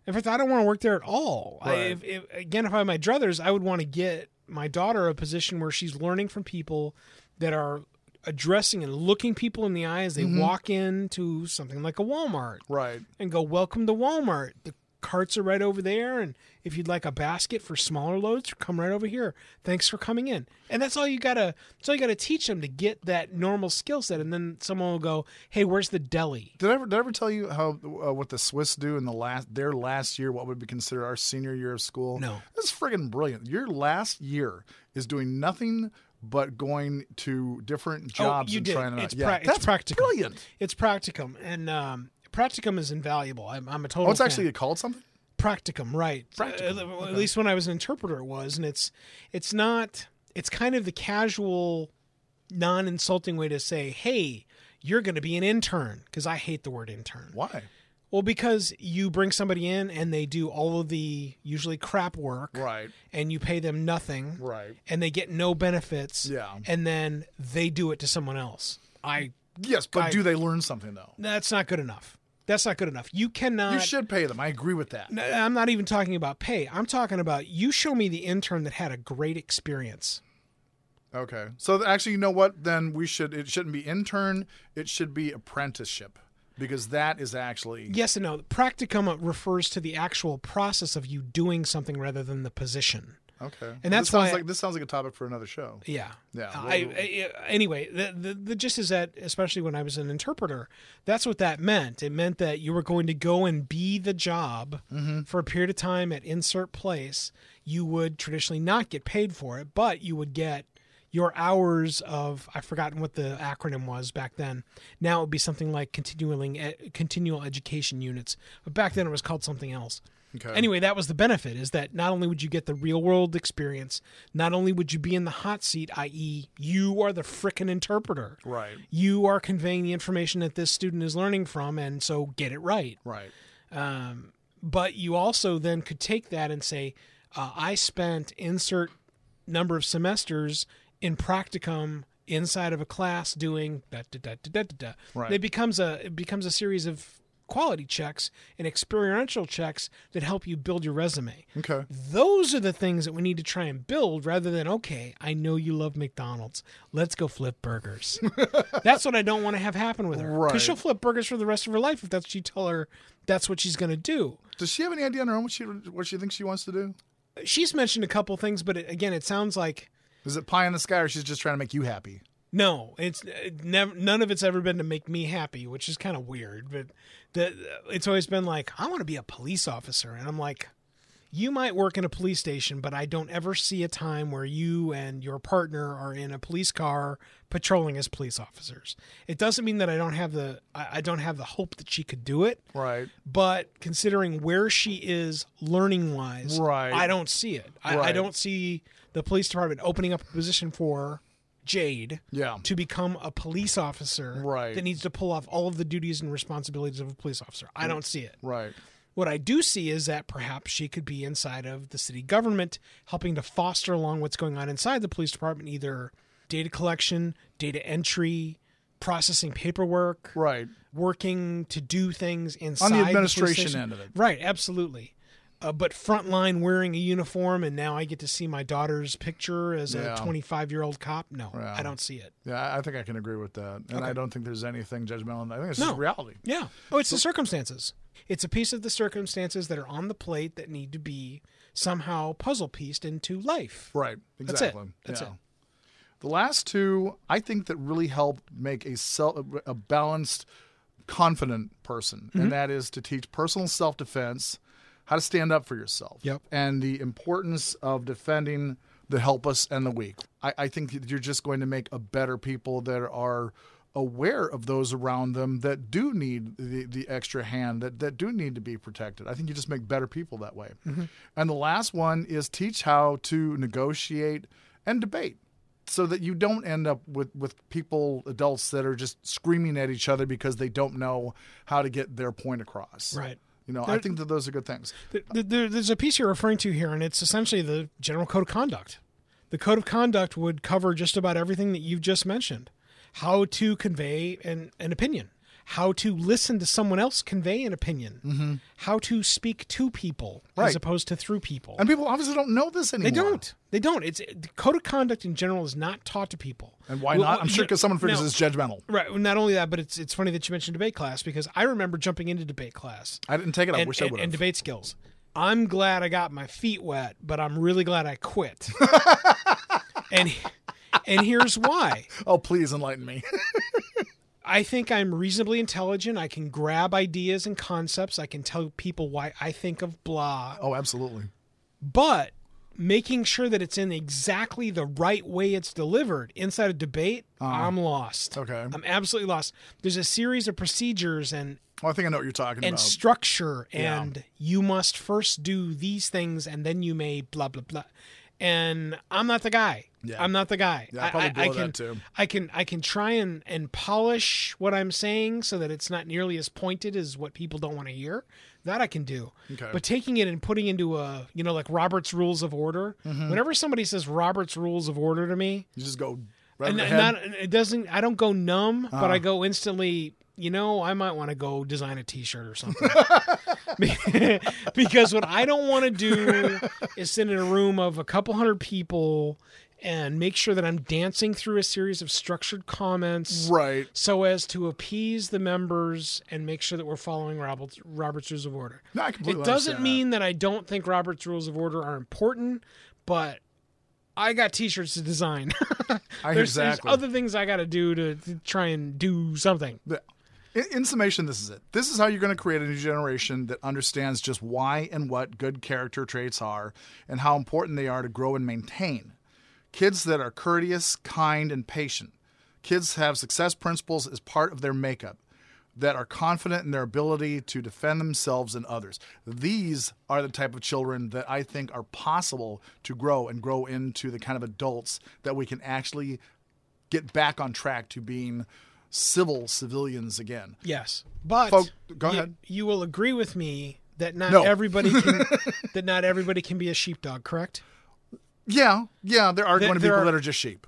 in fact, I don't want to work there at all. I, if, if, again, if I had my druthers, I would want to get my daughter a position where she's learning from people that are addressing and looking people in the eye as they mm-hmm. walk into something like a Walmart right. and go, "Welcome to Walmart." The carts are right over there, and if you'd like a basket for smaller loads, come right over here. Thanks for coming in. And that's all you gotta. That's all you gotta teach them to get that normal skill set. And then someone will go, "Hey, where's the deli?" Did I ever, did I ever tell you how uh, what the Swiss do in the last their last year? What would be considered our senior year of school? No. that's friggin' brilliant. Your last year is doing nothing but going to different jobs oh, and did. trying to. It's, yeah, pra- that's it's practicum. brilliant. It's practicum, and um, practicum is invaluable. I'm, I'm a total. Oh, it's fan. actually called something. practicum right Practicum, Uh, okay. at least when i was an interpreter it was and it's it's not it's kind of the casual non-insulting way to say hey you're going to be an intern because i hate the word intern Why? well because you bring somebody in and they do all of the usually crap work Right. and you pay them nothing Right. and they get no benefits Yeah. and then they do it to someone else i Yes, but I- do they learn something though? that's not good enough that's not good enough you cannot You should pay them. I agree with that. No, I'm not even talking about pay. I'm talking about you show me the intern that had a great experience. Okay. So actually, you know what? Then we should. It shouldn't be intern. It should be apprenticeship because that is actually. Yes and no. Practicum refers to the actual process of you doing something rather than the position. Okay. And that's this sounds why- like this sounds like a topic for another show. Yeah. Yeah. I, I, anyway, the, the the gist is that, especially when I was an interpreter, that's what that meant. It meant that you were going to go and be the job Mm-hmm. for a period of time at insert place. You would traditionally not get paid for it, but you would get your hours of I've forgotten what the acronym was back then. Now it would be something like continuing continual education units, but back then it was called something else. Okay. Anyway, that was the benefit is that not only would you get the real world experience, not only would you be in the hot seat, i.e., you are the frickin' interpreter. Right. You are conveying the information that this student is learning from, and so get it right. Right. Um, but you also then could take that and say, uh, I spent insert number of semesters in practicum inside of a class doing da da da da da da. da. Right. It becomes a it becomes a series of quality checks and experiential checks that help you build your resume. Okay. Those are the things that we need to try and build rather than, okay, I know you love McDonald's. Let's go flip burgers. that's what I don't want to have happen with her. Because Right. she'll flip burgers for the rest of her life if that's what you tell her that's what she's going to do. Does she have any idea on her own what she what she thinks she wants to do? She's mentioned a couple things, but it, again, it sounds like Is it pie in the sky, or she's just trying to make you happy? No. It's uh, it never. None of it's ever been to make me happy, which is kind of weird. But the, uh, it's always been like, I want to be a police officer, and I'm like, you might work in a police station, but I don't ever see a time where you and your partner are in a police car patrolling as police officers. It doesn't mean that I don't have the I, don't have the hope that she could do it, Right. but considering where she is learning wise, Right. I don't see it. I, I don't see the police department opening up a position for Jade Yeah. to become a police officer Right. that needs to pull off all of the duties and responsibilities of a police officer. I don't see it. Right. What I do see is that perhaps she could be inside of the city government, helping to foster along what's going on inside the police department, either data collection, data entry, processing paperwork, Right. working to do things inside On the administration station. end of it. Right, absolutely. Uh, but frontline wearing a uniform, and now I get to see my daughter's picture as Yeah. a 25 year old cop. No, Yeah. I don't see it. Yeah, I- think I can agree with that, and I don't think there's anything judgmental. I think it's No. just reality. Yeah. Oh, it's the circumstances. It's a piece of the circumstances that are on the plate that need to be somehow puzzle pieced into life. Right. That's it. Exactly. That's yeah. it. The last two, I think, that really help make a self, a balanced, confident person, Mm-hmm. and that is to teach personal self defense, how to stand up for yourself, Yep. and the importance of defending the helpless and the weak. I, I think that you're just going to make a better people that are aware of those around them that do need the, the extra hand that, that do need to be protected. I think you just make better people that way. Mm-hmm. And the last one is teach how to negotiate and debate so that you don't end up with, with people, adults that are just screaming at each other because they don't know how to get their point across. Right. You know, I think that those are good things. Th- th- there- There's a piece you're referring to here, and it's essentially the General Code of Conduct. The Code of Conduct would cover just about everything that you've just mentioned how to convey an, an opinion, how to listen to someone else convey an opinion, how to speak to people Mm-hmm. Right. as opposed to through people. And people obviously don't know this anymore. They don't. They don't. It's the code of conduct in general is not taught to people. And why Well, not? I'm sure because someone figures now- it's judgmental. Right. Not only that, but it's it's funny that you mentioned debate class because I remember jumping into debate class I didn't take it. I and, wish I would and debate skills. I'm glad I got my feet wet, but I'm really glad I quit. and and here's why. Oh, please enlighten me. I think I'm reasonably intelligent. I can grab ideas and concepts. I can tell people why I think of blah. oh, absolutely. But making sure that it's in exactly the right way it's delivered inside a debate, uh-huh. I'm lost. Okay. I'm absolutely lost. There's a series of procedures and Well, I think I know what you're talking about. and about. structure Yeah. and you must first do these things and then you may blah blah blah and i'm not the guy Yeah. i'm not the guy Yeah, I probably blow can that too. i can i can try and and polish what i'm saying so that it's not nearly as pointed as what people don't want to hear that i can do Okay. but taking it and putting into a you know like robert's rules of order Mm-hmm. whenever somebody says robert's rules of order to me you just go right and and. Uh-huh. not, it doesn't i don't go numb but i go instantly you know i might want to go design a t-shirt or something because what i don't want to do is sit in a room of a couple hundred people and make sure that i'm dancing through a series of structured comments right. so as to appease the members and make sure that we're following Robert's, Robert's Rules of Order. No, I completely it doesn't mean that. I don't think Robert's Rules of Order are important, but I got T-shirts to design. I there's, there's other things I got to do to, to try and do something. The- In, in summation, this is it. This is how you're going to create a new generation that understands just why and what good character traits are and how important they are to grow and maintain. Kids that are courteous, kind, and patient. Kids have success principles as part of their makeup, that are confident in their ability to defend themselves and others. These are the type of children that I think are possible to grow and grow into the kind of adults that we can actually get back on track to being civil civilians again. Yes, but Folk- go you, ahead. You will agree with me that not No. everybody can that not everybody can be a sheepdog, correct? Yeah, yeah, there are There- going to be people are- that are just sheep.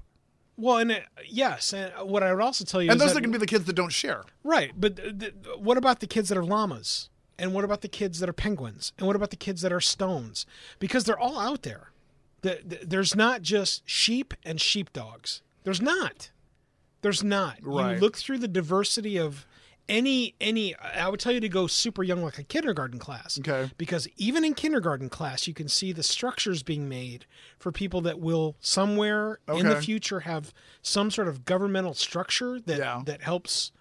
Well, and uh, yes, and what I would also tell you And those that, are going to be the kids that don't share. Right, but th- th- what about the kids that are llamas? And what about the kids that are penguins? And what about the kids that are stones? Because they're all out there. The, the, there's not just sheep and sheepdogs. There's not. There's not. Right. You look through the diversity of any any. I would tell you to go super young, like a kindergarten class. Okay. Because even in kindergarten class, you can see the structures being made for people that will somewhere in the future have some sort of governmental structure that Yeah. that helps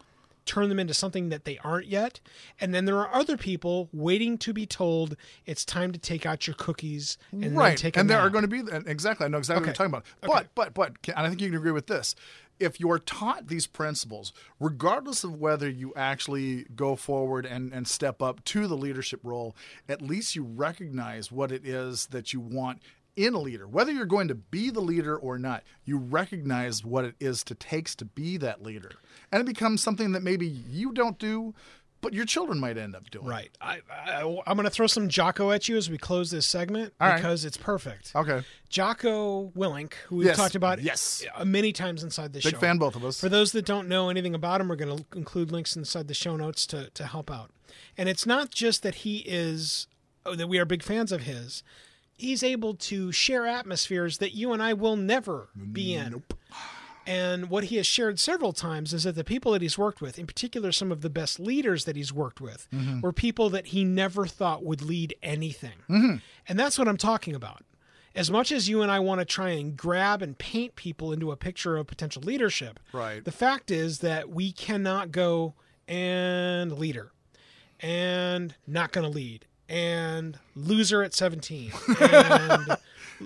turn them into something that they aren't yet. And then there are other people waiting to be told it's time to take out your cookies and then right. take and there are going to be exactly. I know exactly what you're talking about. But but but and I think you can agree with this. If you're taught these principles, regardless of whether you actually go forward and, and step up to the leadership role, at least you recognize what it is that you want in a leader. Whether you're going to be the leader or not, you recognize what it is to takes to be that leader. And it becomes something that maybe you don't do, but your children might end up doing. Right. I, I, I'm going to throw some Jocko at you as we close this segment All right. because it's perfect. Okay. Jocko Willink, who we've Yes. talked about Yes. uh, many times inside the show. Big fan, both of us. For those that don't know anything about him, we're going to include links inside the show notes to, to help out. And it's not just that he is, oh, that we are big fans of his. He's able to share atmospheres that you and I will never be in. Nope. And what he has shared several times is that the people that he's worked with, in particular some of the best leaders that he's worked with, mm-hmm. were people that he never thought would lead anything. Mm-hmm. And that's what I'm talking about. As much as you and I want to try and grab and paint people into a picture of potential leadership, Right. the fact is that we cannot go and leader and not going to lead and loser at 17 and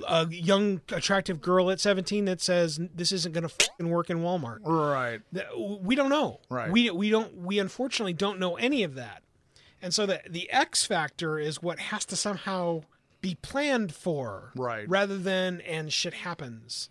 a young attractive girl at 17 that says this isn't going to work in Walmart. Right. We don't know. Right. We we don't we unfortunately don't know any of that. And so the the X factor is what has to somehow be planned for. Right. Rather than and shit happens.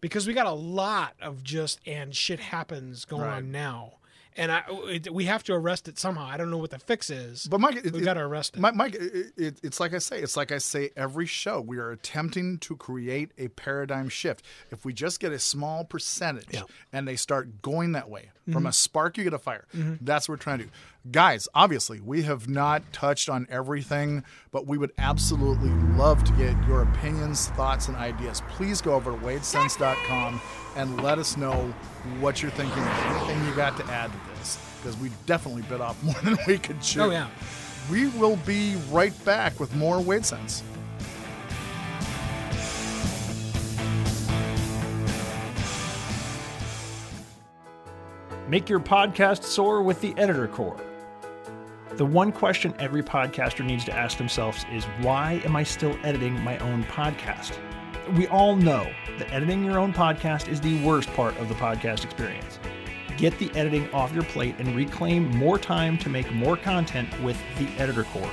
Because we got a lot of just and shit happens going Right. on now. And I it, we have to arrest it somehow. I don't know what the fix is, But Mike, we got to arrest it. Mike, Mike it, it, it's like I say, it's like I say every show. We are attempting to create a paradigm shift. If we just get a small percentage Yeah. Mm-hmm. and they start going that way, from a spark you get a fire. That's what we're trying to do. Guys, obviously, we have not touched on everything, but we would absolutely love to get your opinions, thoughts, and ideas. Please go over to wadesense.com and let us know what you're thinking, anything you got to add to this, because we definitely bit off more than we could chew. oh yeah. We will be right back with more Wade Sense. Make your podcast soar with the Editor Core. The one question every podcaster needs to ask themselves is why am I still editing my own podcast? We all know that editing your own podcast is the worst part of the podcast experience. Get the editing off your plate and reclaim more time to make more content with the Editor Core.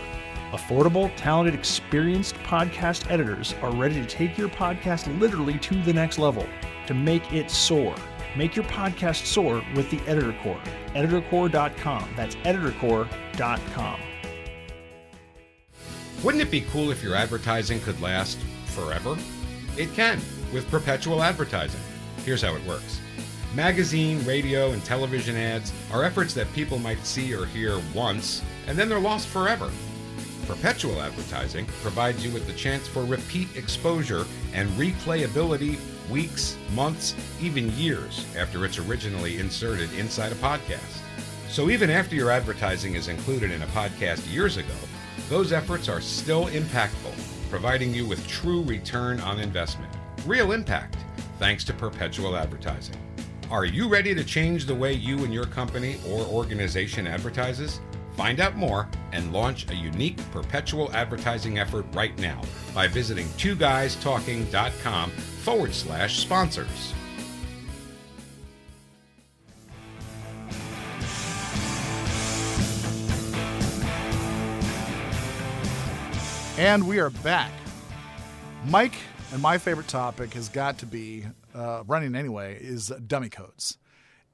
Affordable, talented, experienced podcast editors are ready to take your podcast literally to the next level to make it soar. Make your podcast soar with the Editor Core. EditorCore.com. That's EditorCore.com. Wouldn't it be cool if your advertising could last forever? It can with perpetual advertising. Here's how it works magazine, radio, and television ads are efforts that people might see or hear once, and then they're lost forever. Perpetual advertising provides you with the chance for repeat exposure and replayability weeks, months, even years after it's originally inserted inside a podcast. So even after your advertising is included in a podcast years ago, those efforts are still impactful, providing you with true return on investment. Real impact, thanks to perpetual advertising. Are you ready to change the way you and your company or organization advertises? Find out more and launch a unique perpetual advertising effort right now by visiting twoguystalking.com forward slash sponsors. And we are back. Mike and my favorite topic has got to be uh, running anyway is dummy codes.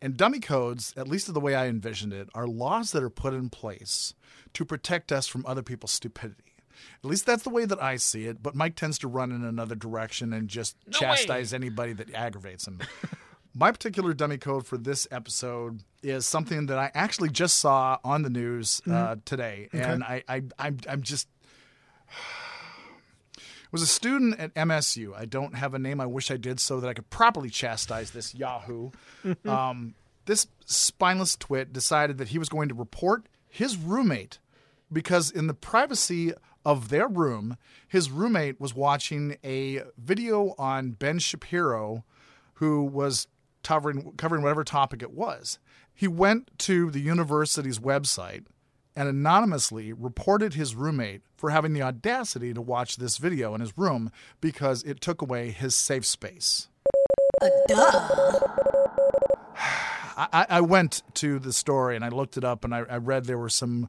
And dummy codes, at least the way I envisioned it, are laws that are put in place to protect us from other people's stupidity. At least that's the way that I see it. But Mike tends to run in another direction and just chastise anybody that aggravates him. My particular dummy code for this episode is something that I actually just saw on the news uh, today, and I, I, I'm, I'm just was a student at MSU. I don't have a name. I wish I did so that I could properly chastise this Yahoo. um, this spineless twit decided that he was going to report his roommate because, in the privacy of their room, his roommate was watching a video on Ben Shapiro, who was covering covering whatever topic it was. He went to the university's website and anonymously reported his roommate for having the audacity to watch this video in his room because it took away his safe space. I, I went to the story and I looked it up and I, I read there were some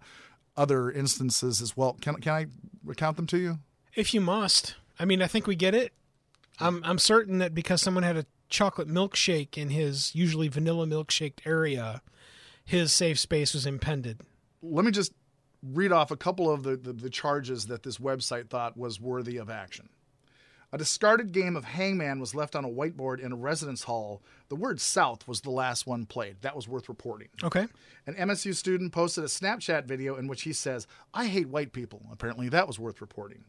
other instances as well. Can, can I recount them to you? If you must, I mean, I think we get it. I'm I'm certain that because someone had a chocolate milkshake in his usually vanilla milkshake area, his safe space was impended. Let me just read off a couple of the, the, the charges that this website thought was worthy of action. A discarded game of Hangman was left on a whiteboard in a residence hall. The word South was the last one played. That was worth reporting. Okay. An MSU student posted a Snapchat video in which he says, I hate white people. Apparently, that was worth reporting.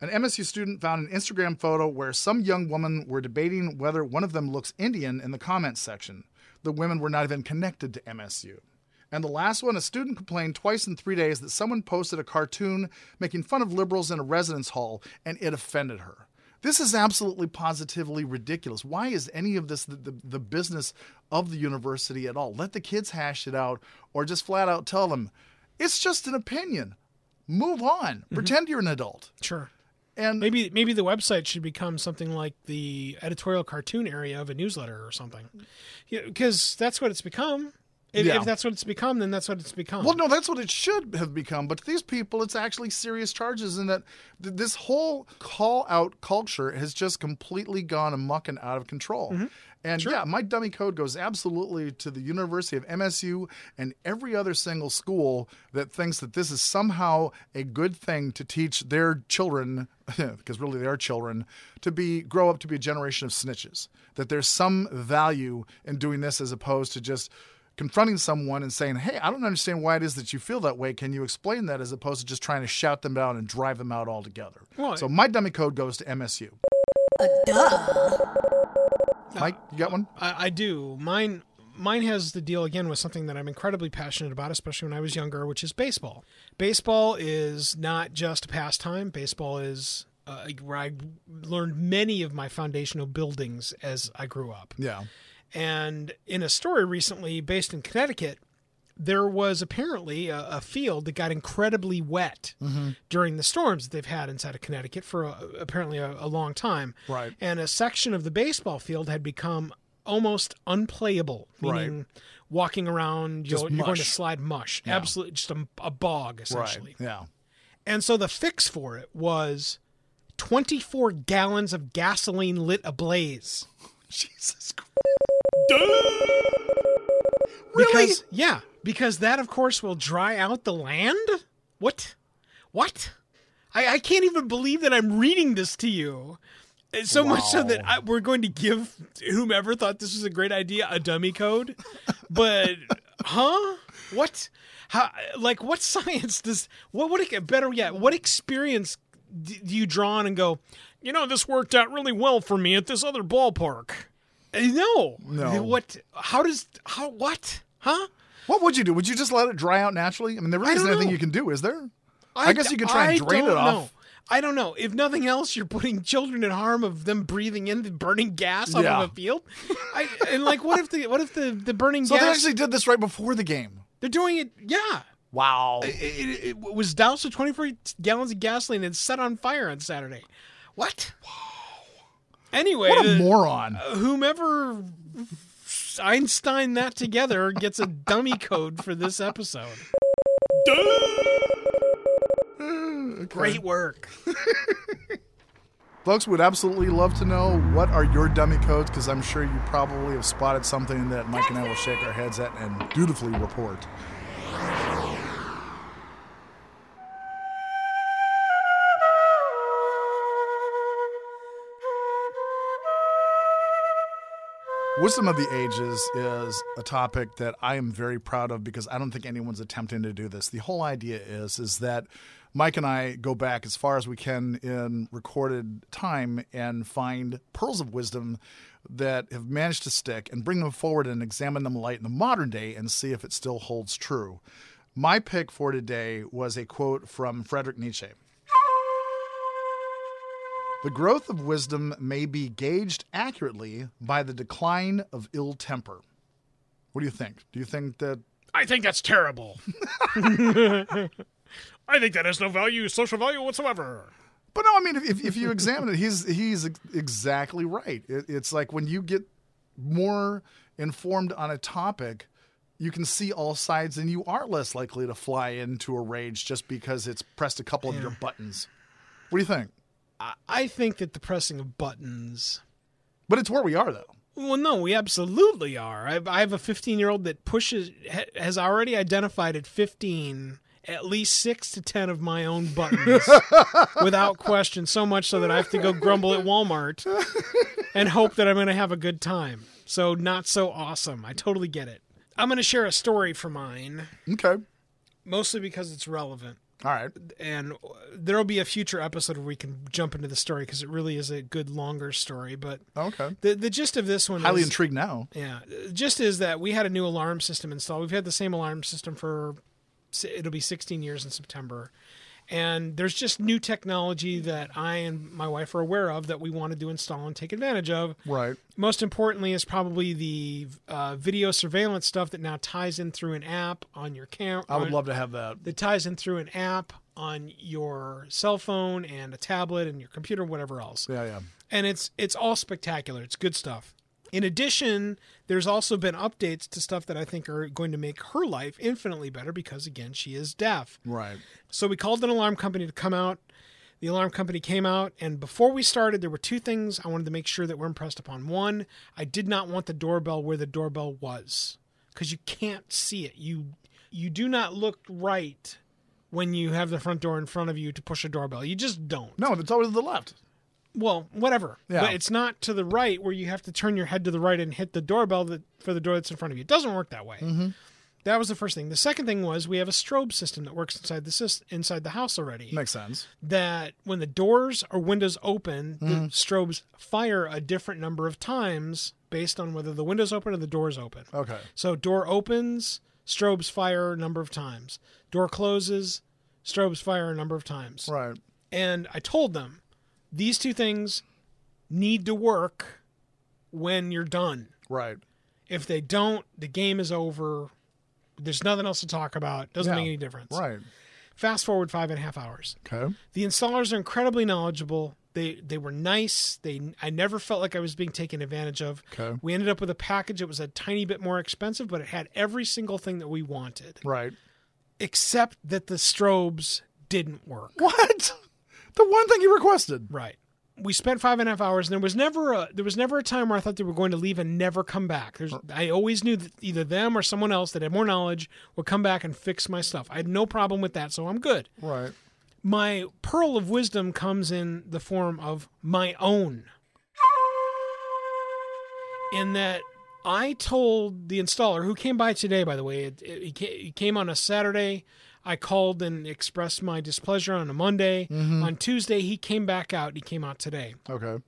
An MSU student found an Instagram photo where some young women were debating whether one of them looks Indian in the comments section. The women were not even connected to MSU. And the last one, a student complained twice in three days that someone posted a cartoon making fun of liberals in a residence hall and it offended her. This is absolutely positively ridiculous. Why is any of this the, the, the business of the university at all? Let the kids hash it out or just flat out tell them it's just an opinion. Move on. Mm-hmm. Pretend you're an adult. Sure. And Maybe maybe the website should become something like the editorial cartoon area of a newsletter or something, because that's what it's become. If, Yeah. if that's what it's become, then that's what it's become. Well, no, that's what it should have become. But to these people, it's actually serious charges, and that th- this whole call out culture has just completely gone amuck and out of control. Mm-hmm. And yeah, my dummy code goes absolutely to the University of MSU and every other single school that thinks that this is somehow a good thing to teach their children, because really they are children, to be grow up to be a generation of snitches. That there's some value in doing this as opposed to just confronting someone and saying, "Hey, I don't understand why it is that you feel that way. Can you explain that?" As opposed to just trying to shout them down and drive them out altogether. Well, so my dummy code goes to MSU. Mike, you got one? I, I do. Mine mine has the deal again with something that I'm incredibly passionate about, especially when I was younger, which is baseball. Baseball is not just a pastime. Baseball is uh, where I learned many of my foundational buildings as I grew up. Yeah. And in a story recently based in Connecticut, there was apparently a, a field that got incredibly wet mm-hmm. during the storms that they've had inside of Connecticut for a, apparently a, a long time. Right. And a section of the baseball field had become almost unplayable, Right. meaning walking around, you're, you're going to slide mush. Yeah. Absolutely, just a, a bog, essentially. Right. Yeah. And so the fix for it was 24 gallons of gasoline lit ablaze. Jesus Christ. Because yeah, because that of course will dry out the land. What? What? I, I can't even believe that I'm reading this to you. It's So much so that I, we're going to give whomever thought this was a great idea a dummy code. But huh? What? How? Like what science does? What would it, better yet? What experience do you draw on and go? You know, this worked out really well for me at this other ballpark. Uh, No, No. What? How does? How? What? Huh? What would you do? Would you just let it dry out naturally? I mean, there really isn't anything know. you can do, is there? I guess you could try and I drain it don't off. know. I don't know. If nothing else, you're putting children in harm of them breathing in the burning gas off Yeah. of a field. I, and like, what if the what if the the burning So they actually did this right before the game. they're doing it. Yeah. Wow. It, it, it was doused with 24 gallons of gasoline and set on fire on Saturday. What? Wow. Anyway, What a the- moron. whomever Einstein that together gets a dummy code for this episode. Great work. Folks would absolutely love to know what are your dummy codes because I'm sure you probably have spotted something that Mike and I will shake our heads at and dutifully report. Wisdom of the Ages is a topic that I am very proud of because I don't think anyone's attempting to do this. The whole idea is is that Mike and I go back as far as we can in recorded time and find pearls of wisdom that have managed to stick and bring them forward and examine them light in the modern day and see if it still holds true. My pick for today was a quote from Friedrich Nietzsche. The growth of wisdom may be gauged accurately by the decline of ill temper. What do you think? Do you think that I think that's terrible. I think that has no value, social value whatsoever. But no, I mean, if, if you examine it, he's he's exactly right. It, it's like when you get more informed on a topic, you can see all sides, and you are less likely to fly into a rage just because it's pressed a couple of your buttons. What do you think? I, I think that the pressing of buttons. But it's where we are, though. Well, no, we absolutely are. I, I have a 15 year old that pushes ha, has already identified at 15 at least six to ten of my own buttons without question. So much so that I have to go grumble at Walmart and hope that I'm going to have a good time. So not so awesome. I totally get it. I'm going to share a story for mine, Okay. mostly because it's relevant. All right. and uh, there'll be a future episode where we can jump into the story because it really is a good longer story. But Okay. the the gist of this one Highly is, intrigued now. yeah, just is that we had a new alarm system installed. We've had the same alarm system for it'll be 16 years in September. And there's just new technology that I and my wife are aware of that we wanted to install and take advantage of. Right. Most importantly is probably the uh, video surveillance stuff that now ties in through an app on your camera. I would love to have that. that ties in through an app on your cell phone and a tablet and your computer, whatever else. Yeah, yeah. And it's it's all spectacular. It's good stuff. In addition, there's also been updates to stuff that I think are going to make her life infinitely better because, again, she is deaf. Right. So we called an alarm company to come out. The alarm company came out, and before we started, there were two things I wanted to make sure that were impressed upon. One, I did not want the doorbell where the doorbell was because you can't see it. You you do not look right when you have the front door in front of you to push a doorbell. You just don't. No, it's always to the left. Well, whatever. Yeah. But it's not to the right where you have to turn your head to the right and hit the doorbell that, for the door that's in front of you. It doesn't work that way. Mm-hmm. That was the first thing. The second thing was we have a strobe system that works inside the sys- inside the house already. Makes sense. that when the doors or windows open, Mm-hmm. the strobes fire a different number of times based on whether the windows open or the doors open. Okay. So door opens, strobes fire a number of times. Door closes, strobes fire a number of times. Right. And I told them these two things need to work when you're done. Right. If they don't, the game is over. There's nothing else to talk about. Doesn't Yeah. make any difference. Right. Fast forward five and a half hours. Okay. The installers are incredibly knowledgeable. They they were nice. They I never felt like I was being taken advantage of. Okay. We ended up with a package that was a tiny bit more expensive, but it had every single thing that we wanted, Right. except that the strobes didn't work. What? The one thing you requested. Right. We spent five and a half hours, and there was never a there was never a time where I thought they were going to leave and never come back. There's I always knew that either them or someone else that had more knowledge would come back and fix my stuff. I had no problem with that, so I'm good. Right. My pearl of wisdom comes in the form of my own. In that I told the installer, who came by today, by the way, it, it, he he came on a Saturday. I called and expressed my displeasure on a Monday. On Tuesday, he came back out. He came out today. Okay.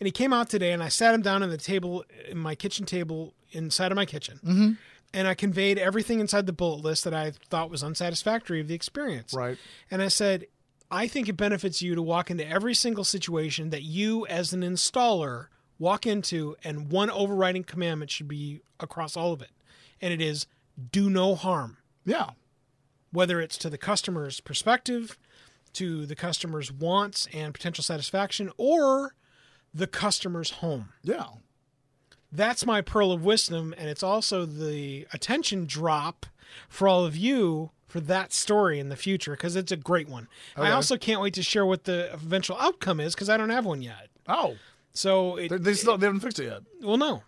And he came out today, and I sat him down on the table, in my kitchen table, inside of my kitchen. Mm-hmm. And I conveyed everything inside the bullet list that I thought was unsatisfactory of the experience. Right. And I said, I think it benefits you to walk into every single situation that you, as an installer, walk into, and one overriding commandment should be across all of it. And it is do no harm, Yeah. Whether it's to the customer's perspective, to the customer's wants and potential satisfaction, or the customer's home. Yeah. That's my pearl of wisdom, and it's also the attention drop for all of you for that story in the future because it's a great one. I also can't wait to share what the eventual outcome is because I don't have one yet. Oh, So it, they, they still they haven't fixed it yet. well, no,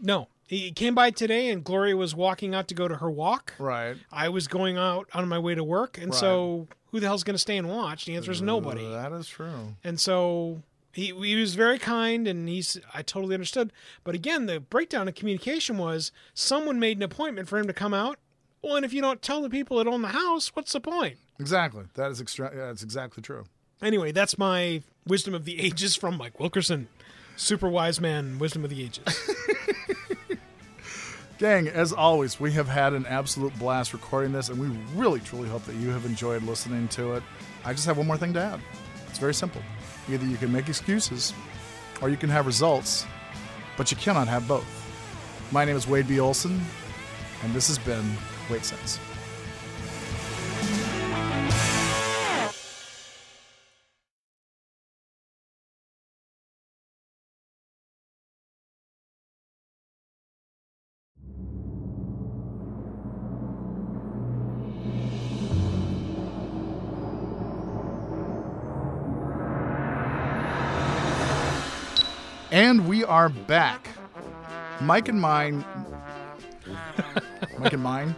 no. He came by today, and Gloria was walking out to go to her walk. Right. I was going out on my way to work, and so who the hell's going to stay and watch? The answer is mm, nobody. That is true. And so he he was very kind and he's I totally understood. But again, the breakdown of communication was someone made an appointment for him to come out. Well, and if you don't tell the people that own the house, what's the point? Exactly. That is extra. Yeah, that's exactly true. Anyway, that's my wisdom of the ages from Mike Wilkerson. Super wise man, wisdom of the ages. Gang, as always, we have had an absolute blast recording this, and we really, truly hope that you have enjoyed listening to it. I just have one more thing to add. It's very simple. Either you can make excuses or you can have results, but you cannot have both. My name is Wade B. Olson, and this has been Wade Sense. Are back. Mike and mine. Mike and mine.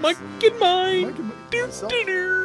Mike and mine. Mike and Do, myself. do, do.